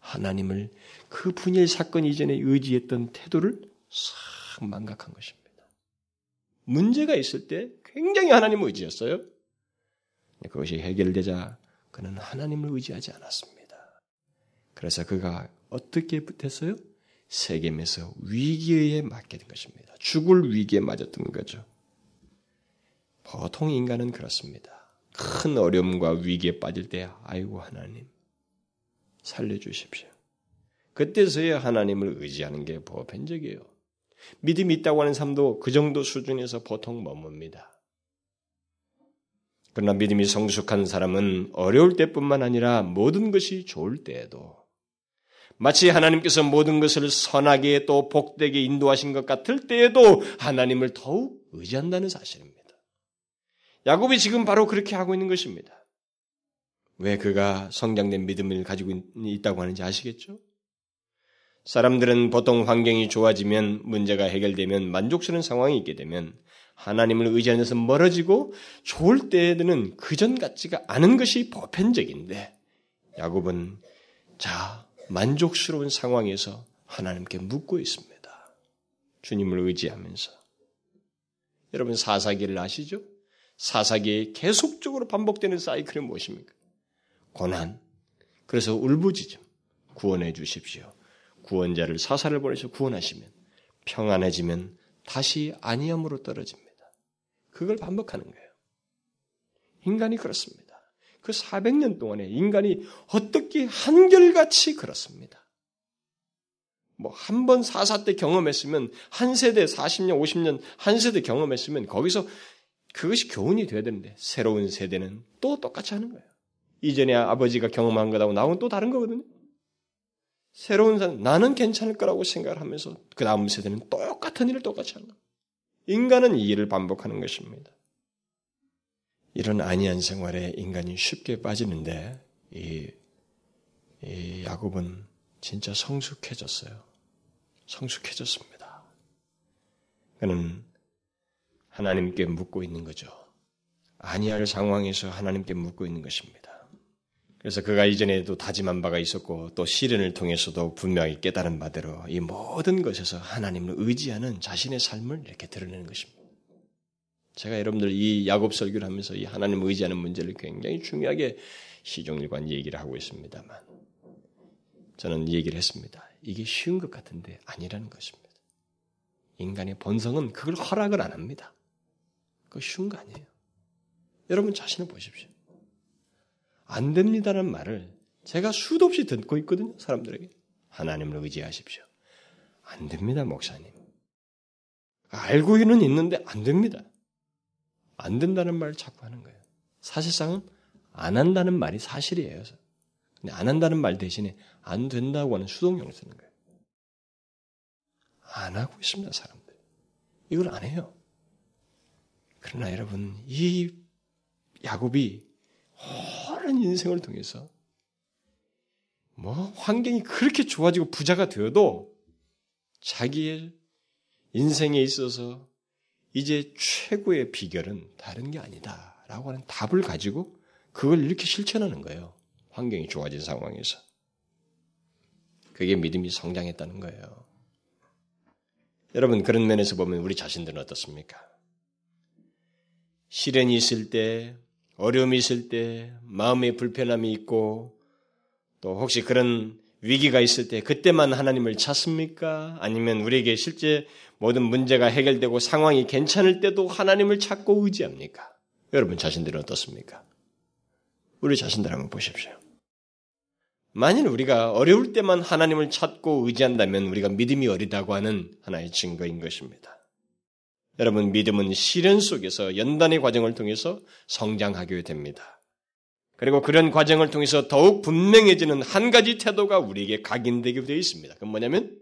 하나님을 그 분열 사건 이전에 의지했던 태도를 싹 망각한 것입니다. 문제가 있을 때 굉장히 하나님을 의지했어요. 그것이 해결되자 그는 하나님을 의지하지 않았습니다. 그래서 그가 어떻게 됐어요? 세겜에서 위기에 맞게 된 것입니다. 죽을 위기에 맞았던 거죠. 보통 인간은 그렇습니다. 큰 어려움과 위기에 빠질 때, 아이고, 하나님, 살려주십시오. 그때서야 하나님을 의지하는 게 보편적이에요. 믿음이 있다고 하는 삶도 그 정도 수준에서 보통 머뭅니다. 그러나 믿음이 성숙한 사람은 어려울 때뿐만 아니라 모든 것이 좋을 때에도 마치 하나님께서 모든 것을 선하게 또 복되게 인도하신 것 같을 때에도 하나님을 더욱 의지한다는 사실입니다. 야곱이 지금 바로 그렇게 하고 있는 것입니다. 왜 그가 성장된 믿음을 가지고 있다고 하는지 아시겠죠? 사람들은 보통 환경이 좋아지면 문제가 해결되면 만족스러운 상황이 있게 되면 하나님을 의지하는 데서 멀어지고 좋을 때에는 그전 같지가 않은 것이 보편적인데 야곱은 자 만족스러운 상황에서 하나님께 묻고 있습니다. 주님을 의지하면서. 여러분 사사기를 아시죠? 사사기에 계속적으로 반복되는 사이클이 무엇입니까? 고난. 그래서 울부짖음. 구원해 주십시오. 구원자를 사사를 보내서 구원하시면 평안해지면 다시 안위함으로 떨어집니다. 그걸 반복하는 거예요. 인간이 그렇습니다. 그 400년 동안에 인간이 어떻게 한결같이 그렇습니다. 뭐 한 번 사사 때 경험했으면 한 세대 40년, 50년 한 세대 경험했으면 거기서 그것이 교훈이 돼야 되는데 새로운 세대는 또 똑같이 하는 거예요. 이전에 아버지가 경험한 것하고 나하고는 또 다른 거거든요. 새로운 사람, 나는 괜찮을 거라고 생각을 하면서 그 다음 세대는 똑같은 일을 똑같이 하는 거예요. 인간은 이 일을 반복하는 것입니다. 이런 안이한 생활에 인간이 쉽게 빠지는데 이, 이 야곱은 진짜 성숙해졌어요. 성숙해졌습니다. 그는 하나님께 묻고 있는 거죠. 아니할 상황에서 하나님께 묻고 있는 것입니다. 그래서 그가 이전에도 다짐한 바가 있었고 또 시련을 통해서도 분명히 깨달은 바대로 이 모든 것에서 하나님을 의지하는 자신의 삶을 이렇게 드러내는 것입니다. 제가 여러분들 이 야곱 설교를 하면서 이 하나님을 의지하는 문제를 굉장히 중요하게 시종일관 얘기를 하고 있습니다만 저는 이 얘기를 했습니다. 이게 쉬운 것 같은데 아니라는 것입니다. 인간의 본성은 그걸 허락을 안 합니다. 그거 쉬운 거 아니에요. 여러분 자신을 보십시오. 안 됩니다는 말을 제가 수도 없이 듣고 있거든요. 사람들에게. 하나님을 의지하십시오. 안 됩니다, 목사님. 알고는 있는데 안 됩니다. 안 된다는 말을 자꾸 하는 거예요. 사실상은 안 한다는 말이 사실이에요. 근데 안 한다는 말 대신에 안 된다고 하는 수동형을 쓰는 거예요. 안 하고 있습니다, 사람들. 이걸 안 해요. 그러나 여러분, 이 야곱이 오랜 인생을 통해서 뭐 환경이 그렇게 좋아지고 부자가 되어도 자기의 인생에 있어서 이제 최고의 비결은 다른 게 아니다라고 하는 답을 가지고 그걸 이렇게 실천하는 거예요. 환경이 좋아진 상황에서. 그게 믿음이 성장했다는 거예요. 여러분 그런 면에서 보면 우리 자신들은 어떻습니까? 시련이 있을 때 어려움이 있을 때 마음의 불편함이 있고 또 혹시 그런 위기가 있을 때 그때만 하나님을 찾습니까? 아니면 우리에게 실제 모든 문제가 해결되고 상황이 괜찮을 때도 하나님을 찾고 의지합니까? 여러분 자신들은 어떻습니까? 우리 자신들 한번 보십시오. 만일 우리가 어려울 때만 하나님을 찾고 의지한다면 우리가 믿음이 어리다고 하는 하나의 증거인 것입니다. 여러분, 믿음은 시련 속에서 연단의 과정을 통해서 성장하게 됩니다. 그리고 그런 과정을 통해서 더욱 분명해지는 한 가지 태도가 우리에게 각인되게 되어 있습니다. 그건 뭐냐면,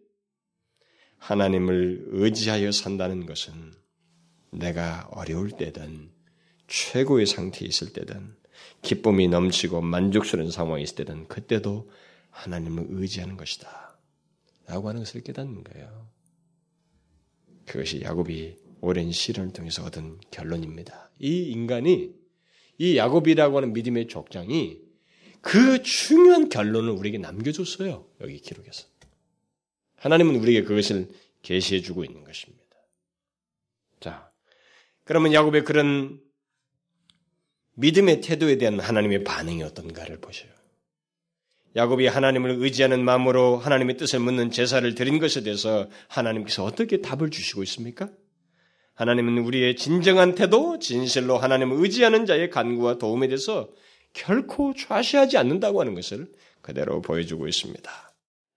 하나님을 의지하여 산다는 것은 내가 어려울 때든 최고의 상태에 있을 때든 기쁨이 넘치고 만족스러운 상황이 있을 때든 그때도 하나님을 의지하는 것이다. 라고 하는 것을 깨닫는 거예요. 그것이 야곱이 오랜 시련을 통해서 얻은 결론입니다. 이 인간이 이 야곱이라고 하는 믿음의 족장이 그 중요한 결론을 우리에게 남겨줬어요. 여기 기록에서. 하나님은 우리에게 그것을 계시해 주고 있는 것입니다. 자, 그러면 야곱의 그런 믿음의 태도에 대한 하나님의 반응이 어떤가를 보셔요. 야곱이 하나님을 의지하는 마음으로 하나님의 뜻을 묻는 제사를 드린 것에 대해서 하나님께서 어떻게 답을 주시고 있습니까? 하나님은 우리의 진정한 태도, 진실로 하나님을 의지하는 자의 간구와 도움에 대해서 결코 좌시하지 않는다고 하는 것을 그대로 보여주고 있습니다.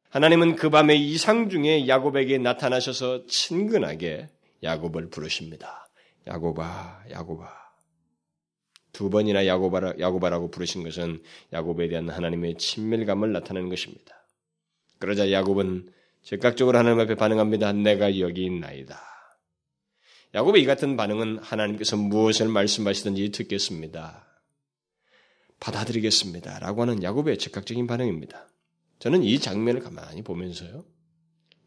하나님은 그 밤의 이상 중에 야곱에게 나타나셔서 친근하게 야곱을 부르십니다. 야곱아, 야곱아. 두 번이나 야곱아, 야곱아라고 부르신 것은 야곱에 대한 하나님의 친밀감을 나타내는 것입니다. 그러자 야곱은 즉각적으로 하나님 앞에 반응합니다. 내가 여기 있나이다. 야곱의 이 같은 반응은 하나님께서 무엇을 말씀하시든지 듣겠습니다. 받아들이겠습니다. 라고 하는 야곱의 즉각적인 반응입니다. 저는 이 장면을 가만히 보면서요.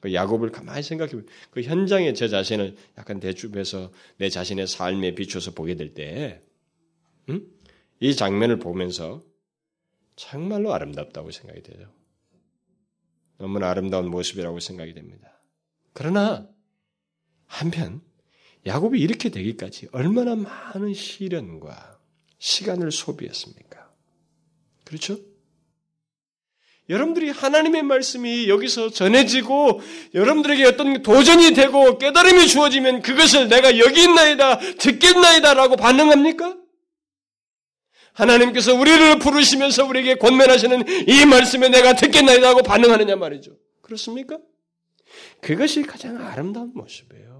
그 야곱을 가만히 생각해 그 현장에 제 자신을 약간 대주해서 내 자신의 삶에 비춰서 보게 될 때, 음? 이 장면을 보면서 정말로 아름답다고 생각이 돼요. 너무나 아름다운 모습이라고 생각이 됩니다. 그러나 한편 야곱이 이렇게 되기까지 얼마나 많은 시련과 시간을 소비했습니까? 그렇죠? 여러분들이 하나님의 말씀이 여기서 전해지고 여러분들에게 어떤 도전이 되고 깨달음이 주어지면 그것을 내가 여기 있나이다, 듣겠나이다 라고 반응합니까? 하나님께서 우리를 부르시면서 우리에게 권면하시는 이 말씀에 내가 듣겠나이다 하고 반응하느냐 말이죠. 그렇습니까? 그것이 가장 아름다운 모습이에요.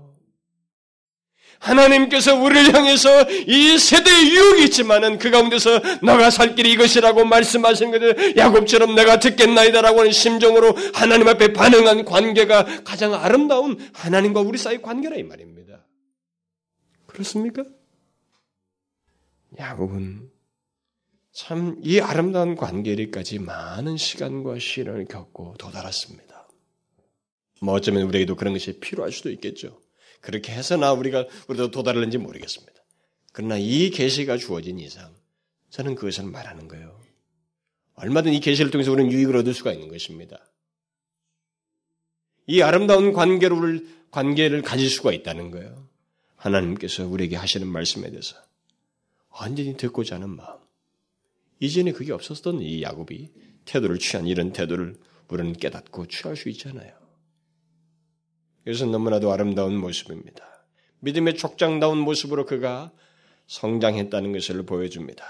하나님께서 우리를 향해서 이 세대의 유혹이 있지만은 그 가운데서 너가 살 길이 이것이라고 말씀하신 것을 야곱처럼 내가 듣겠나이다라고 하는 심정으로 하나님 앞에 반응한 관계가 가장 아름다운 하나님과 우리 사이 관계라 이 말입니다. 그렇습니까? 야곱은 참 이 아름다운 관계리까지 많은 시간과 시련을 겪고 도달했습니다. 뭐 어쩌면 우리에게도 그런 것이 필요할 수도 있겠죠. 그렇게 해서나 우리가 우리도 도달했는지 모르겠습니다. 그러나 이 계시가 주어진 이상 저는 그것을 말하는 거예요. 얼마든 이 계시를 통해서 우리는 유익을 얻을 수가 있는 것입니다. 이 아름다운 관계를 관계를 가질 수가 있다는 거예요. 하나님께서 우리에게 하시는 말씀에 대해서 완전히 듣고자 하는 마음. 이전에 그게 없었던 이 야곱이 태도를 취한 이런 태도를 우리는 깨닫고 취할 수 있잖아요. 이것은 너무나도 아름다운 모습입니다. 믿음의 족장다운 모습으로 그가 성장했다는 것을 보여줍니다.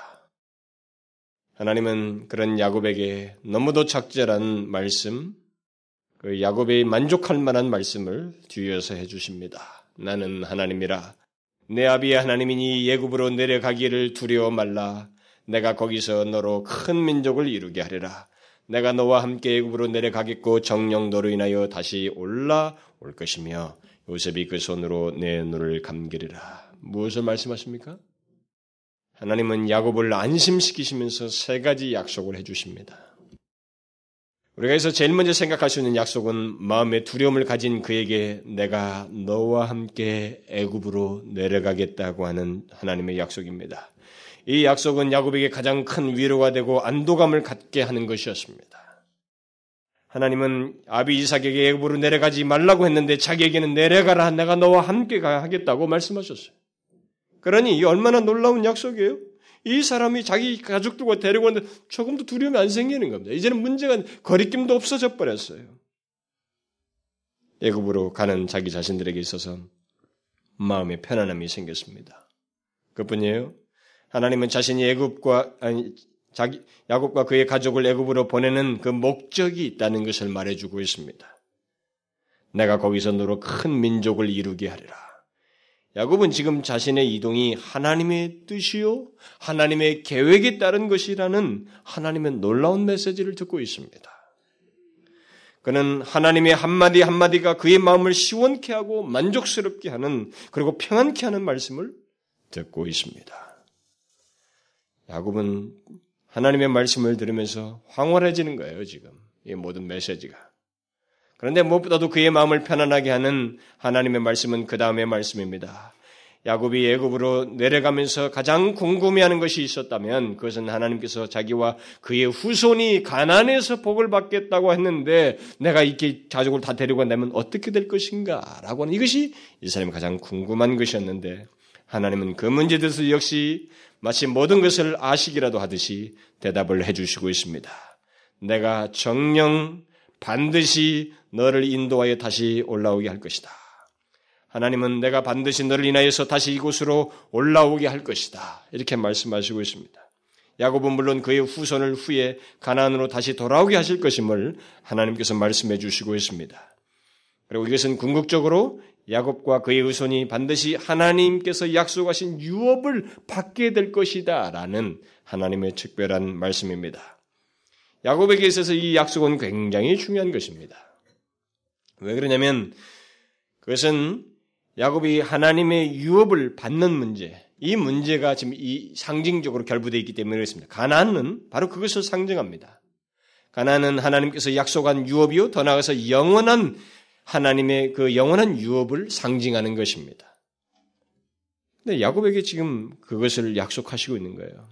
하나님은 그런 야곱에게 너무도 적절한 말씀, 그 야곱이 만족할 만한 말씀을 뒤에서 해주십니다. 나는 하나님이라. 내 아비의 하나님이니 예굽으로 내려가기를 두려워 말라. 내가 거기서 너로 큰 민족을 이루게 하리라. 내가 너와 함께 애굽으로 내려가겠고 정령 너로 인하여 다시 올라 올 것이며 요셉이 그 손으로 내 눈을 감기리라. 무엇을 말씀하십니까? 하나님은 야곱을 안심시키시면서 세 가지 약속을 해주십니다. 우리가 여기서 제일 먼저 생각할 수 있는 약속은 마음의 두려움을 가진 그에게 내가 너와 함께 애굽으로 내려가겠다고 하는 하나님의 약속입니다. 이 약속은 야곱에게 가장 큰 위로가 되고 안도감을 갖게 하는 것이었습니다. 하나님은 아비 이삭에게 애굽으로 내려가지 말라고 했는데 자기에게는 내려가라 내가 너와 함께 가겠다고 말씀하셨어요. 그러니 이 얼마나 놀라운 약속이에요? 이 사람이 자기 가족들과 데리고 왔는데 조금도 두려움이 안 생기는 겁니다. 이제는 문제가 거리낌도 없어져 버렸어요. 애굽으로 가는 자기 자신들에게 있어서 마음의 편안함이 생겼습니다. 그뿐이에요. 하나님은 자신이 애굽과 아니 자기 야곱과 그의 가족을 애굽으로 보내는 그 목적이 있다는 것을 말해주고 있습니다. 내가 거기서 너로 큰 민족을 이루게 하리라. 야곱은 지금 자신의 이동이 하나님의 뜻이요, 하나님의 계획에 따른 것이라는 하나님의 놀라운 메시지를 듣고 있습니다. 그는 하나님의 한마디 한마디가 그의 마음을 시원케 하고 만족스럽게 하는, 그리고 평안케 하는 말씀을 듣고 있습니다. 야곱은 하나님의 말씀을 들으면서 황홀해지는 거예요, 지금. 이 모든 메시지가. 그런데 무엇보다도 그의 마음을 편안하게 하는 하나님의 말씀은 그 다음의 말씀입니다. 야곱이 애굽으로 내려가면서 가장 궁금해하는 것이 있었다면 그것은 하나님께서 자기와 그의 후손이 가난해서 복을 받겠다고 했는데 내가 이렇게 가족을 다 데리고 간다면 어떻게 될 것인가라고 하는 이것이 이 사람이 가장 궁금한 것이었는데 하나님은 그 문제에 대해서 역시 마치 모든 것을 아시기라도 하듯이 대답을 해주시고 있습니다. 내가 정령 반드시 너를 인도하여 다시 올라오게 할 것이다. 하나님은 내가 반드시 너를 인하여서 다시 이곳으로 올라오게 할 것이다. 이렇게 말씀하시고 있습니다. 야곱은 물론 그의 후손을 후에 가나안으로 다시 돌아오게 하실 것임을 하나님께서 말씀해 주시고 있습니다. 그리고 이것은 궁극적으로 야곱과 그의 후손이 반드시 하나님께서 약속하신 유업을 받게 될 것이다. 라는 하나님의 특별한 말씀입니다. 야곱에게 있어서 이 약속은 굉장히 중요한 것입니다. 왜 그러냐면 그것은 야곱이 하나님의 유업을 받는 문제, 이 문제가 지금 이 상징적으로 결부되어 있기 때문에 그렇습니다. 가나안은 바로 그것을 상징합니다. 가나안은 하나님께서 약속한 유업이요, 더 나아가서 영원한 하나님의 그 영원한 유업을 상징하는 것입니다. 근데 야곱에게 지금 그것을 약속하시고 있는 거예요.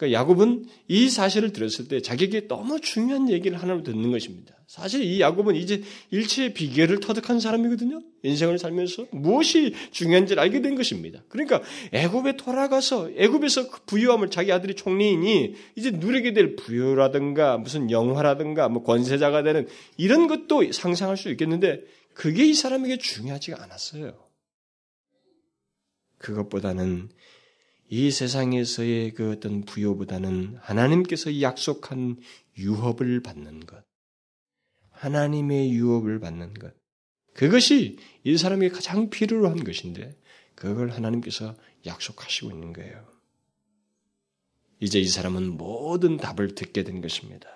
그러니까 야곱은 이 사실을 들었을 때 자기에게 너무 중요한 얘기를 하나로 듣는 것입니다. 사실 이 야곱은 이제 일체의 비결을 터득한 사람이거든요. 인생을 살면서 무엇이 중요한지를 알게 된 것입니다. 그러니까 애굽에 돌아가서 애굽에서 그 부유함을 자기 아들이 총리이니 이제 누리게 될 부유라든가 무슨 영화라든가 뭐 권세자가 되는 이런 것도 상상할 수 있겠는데 그게 이 사람에게 중요하지가 않았어요. 그것보다는 이 세상에서의 그 어떤 부여보다는 하나님께서 약속한 유업을 받는 것, 하나님의 유업을 받는 것, 그것이 이 사람에게 가장 필요로 한 것인데 그걸 하나님께서 약속하시고 있는 거예요. 이제 이 사람은 모든 답을 듣게 된 것입니다.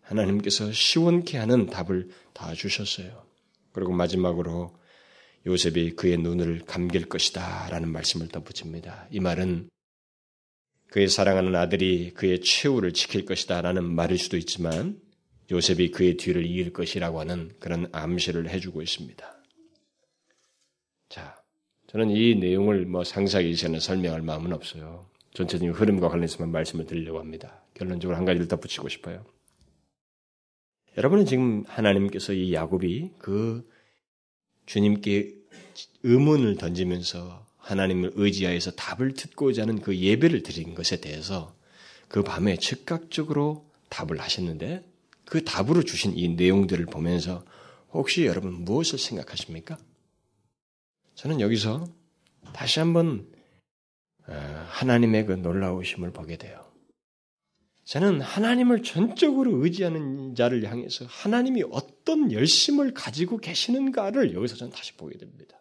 하나님께서 시원케 하는 답을 다 주셨어요. 그리고 마지막으로 요셉이 그의 눈을 감길 것이다 라는 말씀을 덧붙입니다. 이 말은 그의 사랑하는 아들이 그의 최후를 지킬 것이다 라는 말일 수도 있지만 요셉이 그의 뒤를 이을 것이라고 하는 그런 암시를 해주고 있습니다. 자, 저는 이 내용을 뭐 상세하게 이제는 설명할 마음은 없어요. 전체적인 흐름과 관련해서만 말씀을 드리려고 합니다. 결론적으로 한 가지를 덧붙이고 싶어요. 여러분은 지금 하나님께서 이 야곱이 그 주님께 의문을 던지면서 하나님을 의지하여서 답을 듣고자 하는 그 예배를 드린 것에 대해서 그 밤에 즉각적으로 답을 하셨는데 그 답으로 주신 이 내용들을 보면서 혹시 여러분 무엇을 생각하십니까? 저는 여기서 다시 한번 어, 하나님의 그 놀라우심을 보게 돼요. 저는 하나님을 전적으로 의지하는 자를 향해서 하나님이 어떤 열심을 가지고 계시는가를 여기서 저는 다시 보게 됩니다.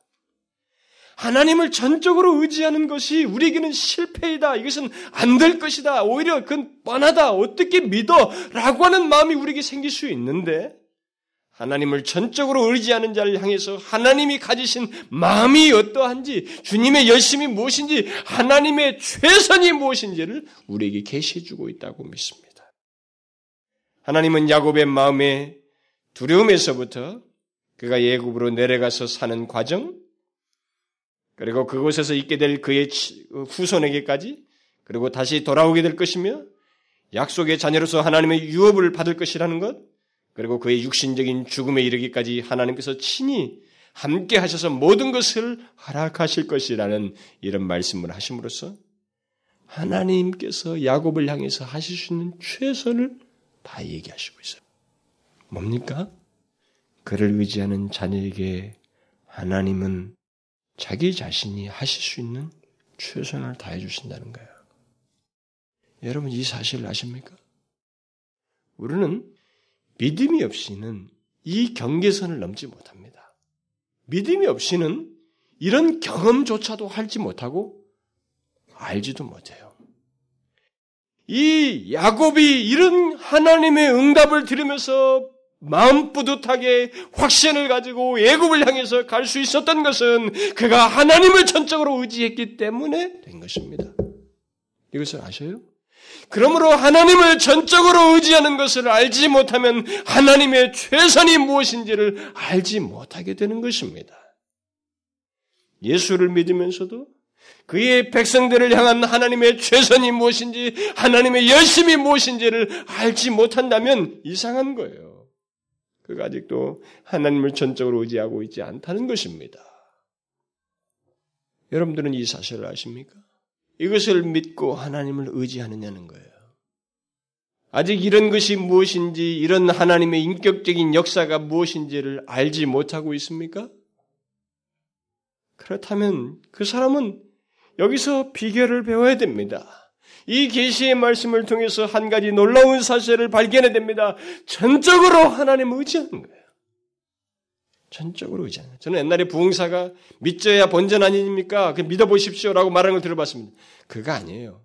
하나님을 전적으로 의지하는 것이 우리에게는 실패이다. 이것은 안 될 것이다. 오히려 그건 뻔하다. 어떻게 믿어? 라고 하는 마음이 우리에게 생길 수 있는데, 하나님을 전적으로 의지하는 자를 향해서 하나님이 가지신 마음이 어떠한지, 주님의 열심이 무엇인지, 하나님의 최선이 무엇인지를 우리에게 계시해 주고 있다고 믿습니다. 하나님은 야곱의 마음의 두려움에서부터 그가 예굽으로 내려가서 사는 과정, 그리고 그곳에서 있게 될 그의 후손에게까지, 그리고 다시 돌아오게 될 것이며, 약속의 자녀로서 하나님의 유업을 받을 것이라는 것, 그리고 그의 육신적인 죽음에 이르기까지 하나님께서 친히 함께 하셔서 모든 것을 허락하실 것이라는 이런 말씀을 하심으로써 하나님께서 야곱을 향해서 하실 수 있는 최선을 다 얘기하시고 있어요. 뭡니까? 그를 의지하는 자녀에게 하나님은 자기 자신이 하실 수 있는 최선을 다해 주신다는 거예요. 여러분 이 사실을 아십니까? 우리는 믿음이 없이는 이 경계선을 넘지 못합니다. 믿음이 없이는 이런 경험조차도 할지 못하고 알지도 못해요. 이 야곱이 이런 하나님의 응답을 들으면서 마음 뿌듯하게 확신을 가지고 예굽을 향해서 갈 수 있었던 것은 그가 하나님을 전적으로 의지했기 때문에 된 것입니다. 이것을 아셔요? 그러므로 하나님을 전적으로 의지하는 것을 알지 못하면 하나님의 최선이 무엇인지를 알지 못하게 되는 것입니다. 예수를 믿으면서도 그의 백성들을 향한 하나님의 최선이 무엇인지, 하나님의 열심이 무엇인지를 알지 못한다면 이상한 거예요. 그가 아직도 하나님을 전적으로 의지하고 있지 않다는 것입니다. 여러분들은 이 사실을 아십니까? 이것을 믿고 하나님을 의지하느냐는 거예요. 아직 이런 것이 무엇인지, 이런 하나님의 인격적인 역사가 무엇인지를 알지 못하고 있습니까? 그렇다면 그 사람은 여기서 비결을 배워야 됩니다. 이 계시의 말씀을 통해서 한 가지 놀라운 사실을 발견해야 됩니다. 전적으로 하나님을 의지하는 거예요. 전적으로 의지하는 거예요. 저는 옛날에 부흥사가 믿져야 본전 아닙니까? 그 믿어보십시오라고 말하는 걸 들어봤습니다. 그거 아니에요.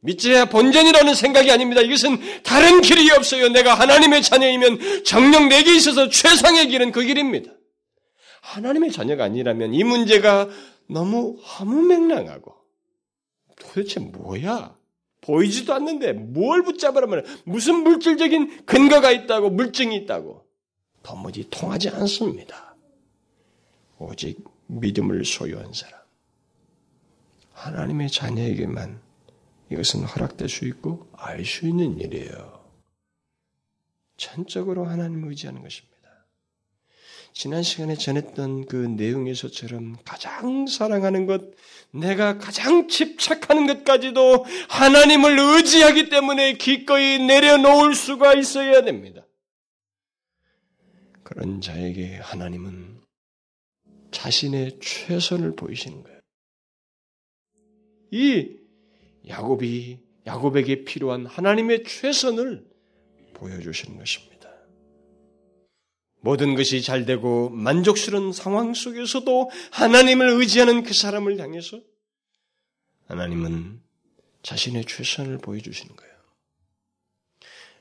믿져야 본전이라는 생각이 아닙니다. 이것은 다른 길이 없어요. 내가 하나님의 자녀이면 정령 내게 있어서 최상의 길은 그 길입니다. 하나님의 자녀가 아니라면 이 문제가 너무 허무맹랑하고 도대체 뭐야? 보이지도 않는데 뭘 붙잡으라면 무슨 물질적인 근거가 있다고 물증이 있다고 도무지 통하지 않습니다. 오직 믿음을 소유한 사람. 하나님의 자녀에게만 이것은 허락될 수 있고 알 수 있는 일이에요. 전적으로 하나님을 의지하는 것입니다. 지난 시간에 전했던 그 내용에서처럼 가장 사랑하는 것, 내가 가장 집착하는 것까지도 하나님을 의지하기 때문에 기꺼이 내려놓을 수가 있어야 됩니다. 그런 자에게 하나님은 자신의 최선을 보이시는 거예요. 이 야곱이 야곱에게 필요한 하나님의 최선을 보여주시는 것입니다. 모든 것이 잘 되고 만족스러운 상황 속에서도 하나님을 의지하는 그 사람을 향해서 하나님은 자신의 최선을 보여주시는 거예요.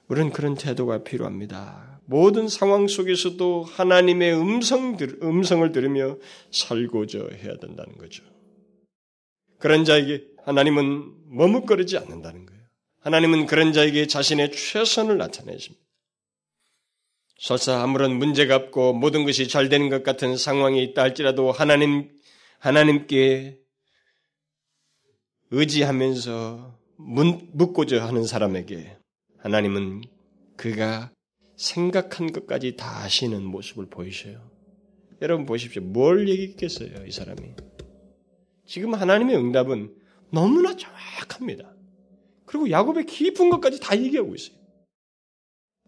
우리는 그런 태도가 필요합니다. 모든 상황 속에서도 하나님의 음성, 음성을 들으며 살고자 해야 된다는 거죠. 그런 자에게 하나님은 머뭇거리지 않는다는 거예요. 하나님은 그런 자에게 자신의 최선을 나타내십니다. 설사 아무런 문제가 없고 모든 것이 잘 되는 것 같은 상황이 있다 할지라도 하나님, 하나님께 의지하면서 묻고자 하는 사람에게 하나님은 그가 생각한 것까지 다 아시는 모습을 보이셔요. 여러분 보십시오. 뭘 얘기했겠어요, 이 사람이. 지금 하나님의 응답은 너무나 정확합니다. 그리고 야곱의 깊은 것까지 다 얘기하고 있어요.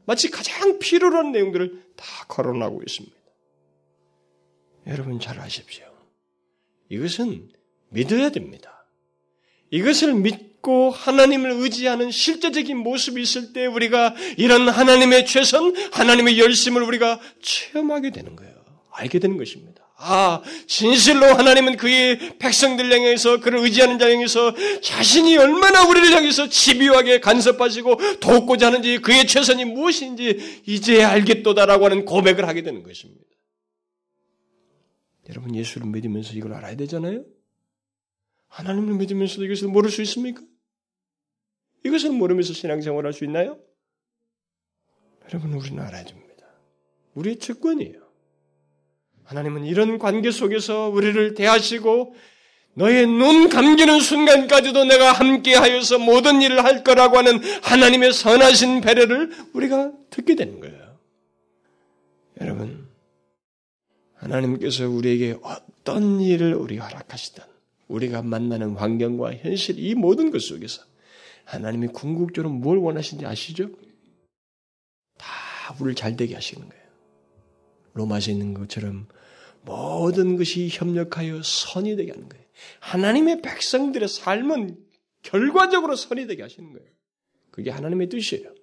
마치 가장 필요로 한 내용들을 다 거론하고 있습니다. 여러분 잘 아십시오. 이것은 믿어야 됩니다. 이것을 믿고 하나님을 의지하는 실제적인 모습이 있을 때 우리가 이런 하나님의 최선, 하나님의 열심을 우리가 체험하게 되는 거예요. 알게 되는 것입니다. 아, 진실로 하나님은 그의 백성들 향해서 그를 의지하는 자 향해서 자신이 얼마나 우리를 향해서 집요하게 간섭하시고 돕고자 하는지 그의 최선이 무엇인지 이제 알겠도다라고 하는 고백을 하게 되는 것입니다. 여러분 예수를 믿으면서 이걸 알아야 되잖아요? 하나님을 믿으면서도 이것을 모를 수 있습니까? 이것을 모르면서 신앙생활 할 수 있나요? 여러분 우리는 알아야 됩니다. 우리의 특권이에요. 하나님은 이런 관계 속에서 우리를 대하시고 너의 눈 감기는 순간까지도 내가 함께하여서 모든 일을 할 거라고 하는 하나님의 선하신 배려를 우리가 듣게 되는 거예요. 여러분, 하나님께서 우리에게 어떤 일을 우리가 허락하시든 우리가 만나는 환경과 현실 이 모든 것 속에서 하나님이 궁극적으로 뭘 원하시는지 아시죠? 다 우리를 잘 되게 하시는 거예요. 로마서 있는 것처럼 모든 것이 협력하여 선이 되게 하는 거예요. 하나님의 백성들의 삶은 결과적으로 선이 되게 하시는 거예요. 그게 하나님의 뜻이에요.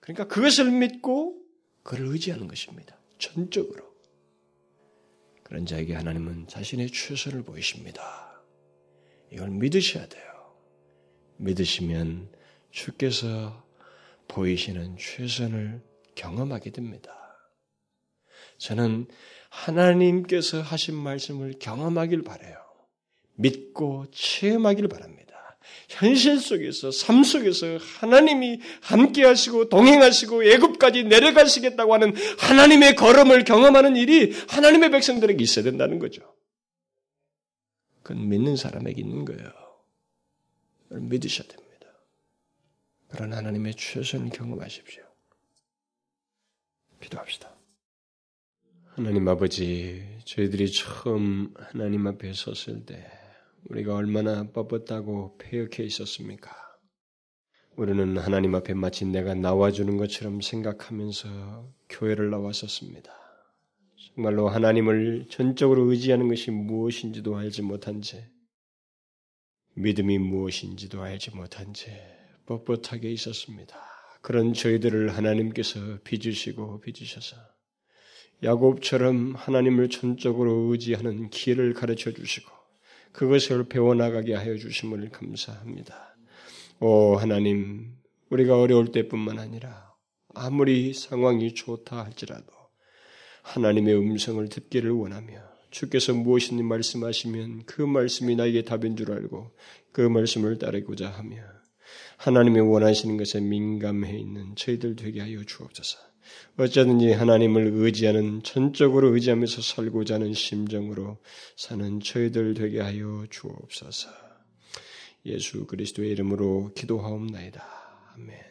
그러니까 그것을 믿고 그를 의지하는 것입니다. 전적으로. 그런 자에게 하나님은 자신의 최선을 보이십니다. 이걸 믿으셔야 돼요. 믿으시면 주께서 보이시는 최선을 경험하게 됩니다. 저는 하나님께서 하신 말씀을 경험하길 바래요. 믿고 체험하길 바랍니다. 현실 속에서 삶 속에서 하나님이 함께 하시고 동행하시고 애굽까지 내려가시겠다고 하는 하나님의 걸음을 경험하는 일이 하나님의 백성들에게 있어야 된다는 거죠. 그건 믿는 사람에게 있는 거예요. 믿으셔야 됩니다. 그런 하나님의 최선을 경험하십시오. 기도합시다. 하나님 아버지, 저희들이 처음 하나님 앞에 섰을 때 우리가 얼마나 뻣뻣하고 폐역해 있었습니까? 우리는 하나님 앞에 마치 내가 나와주는 것처럼 생각하면서 교회를 나왔었습니다. 정말로 하나님을 전적으로 의지하는 것이 무엇인지도 알지 못한 채, 믿음이 무엇인지도 알지 못한 채 뻣뻣하게 있었습니다. 그런 저희들을 하나님께서 빚으시고 빚으셔서 야곱처럼 하나님을 전적으로 의지하는 길을 가르쳐 주시고 그것을 배워나가게 하여 주심을 감사합니다. 오 하나님 우리가 어려울 때뿐만 아니라 아무리 상황이 좋다 할지라도 하나님의 음성을 듣기를 원하며 주께서 무엇이든 말씀하시면 그 말씀이 나에게 답인 줄 알고 그 말씀을 따르고자 하며 하나님의 원하시는 것에 민감해 있는 저희들 되게 하여 주옵소서. 어쩌든지 하나님을 의지하는 전적으로 의지하면서 살고자 하는 심정으로 사는 저희들 되게 하여 주옵소서. 예수 그리스도의 이름으로 기도하옵나이다. 아멘.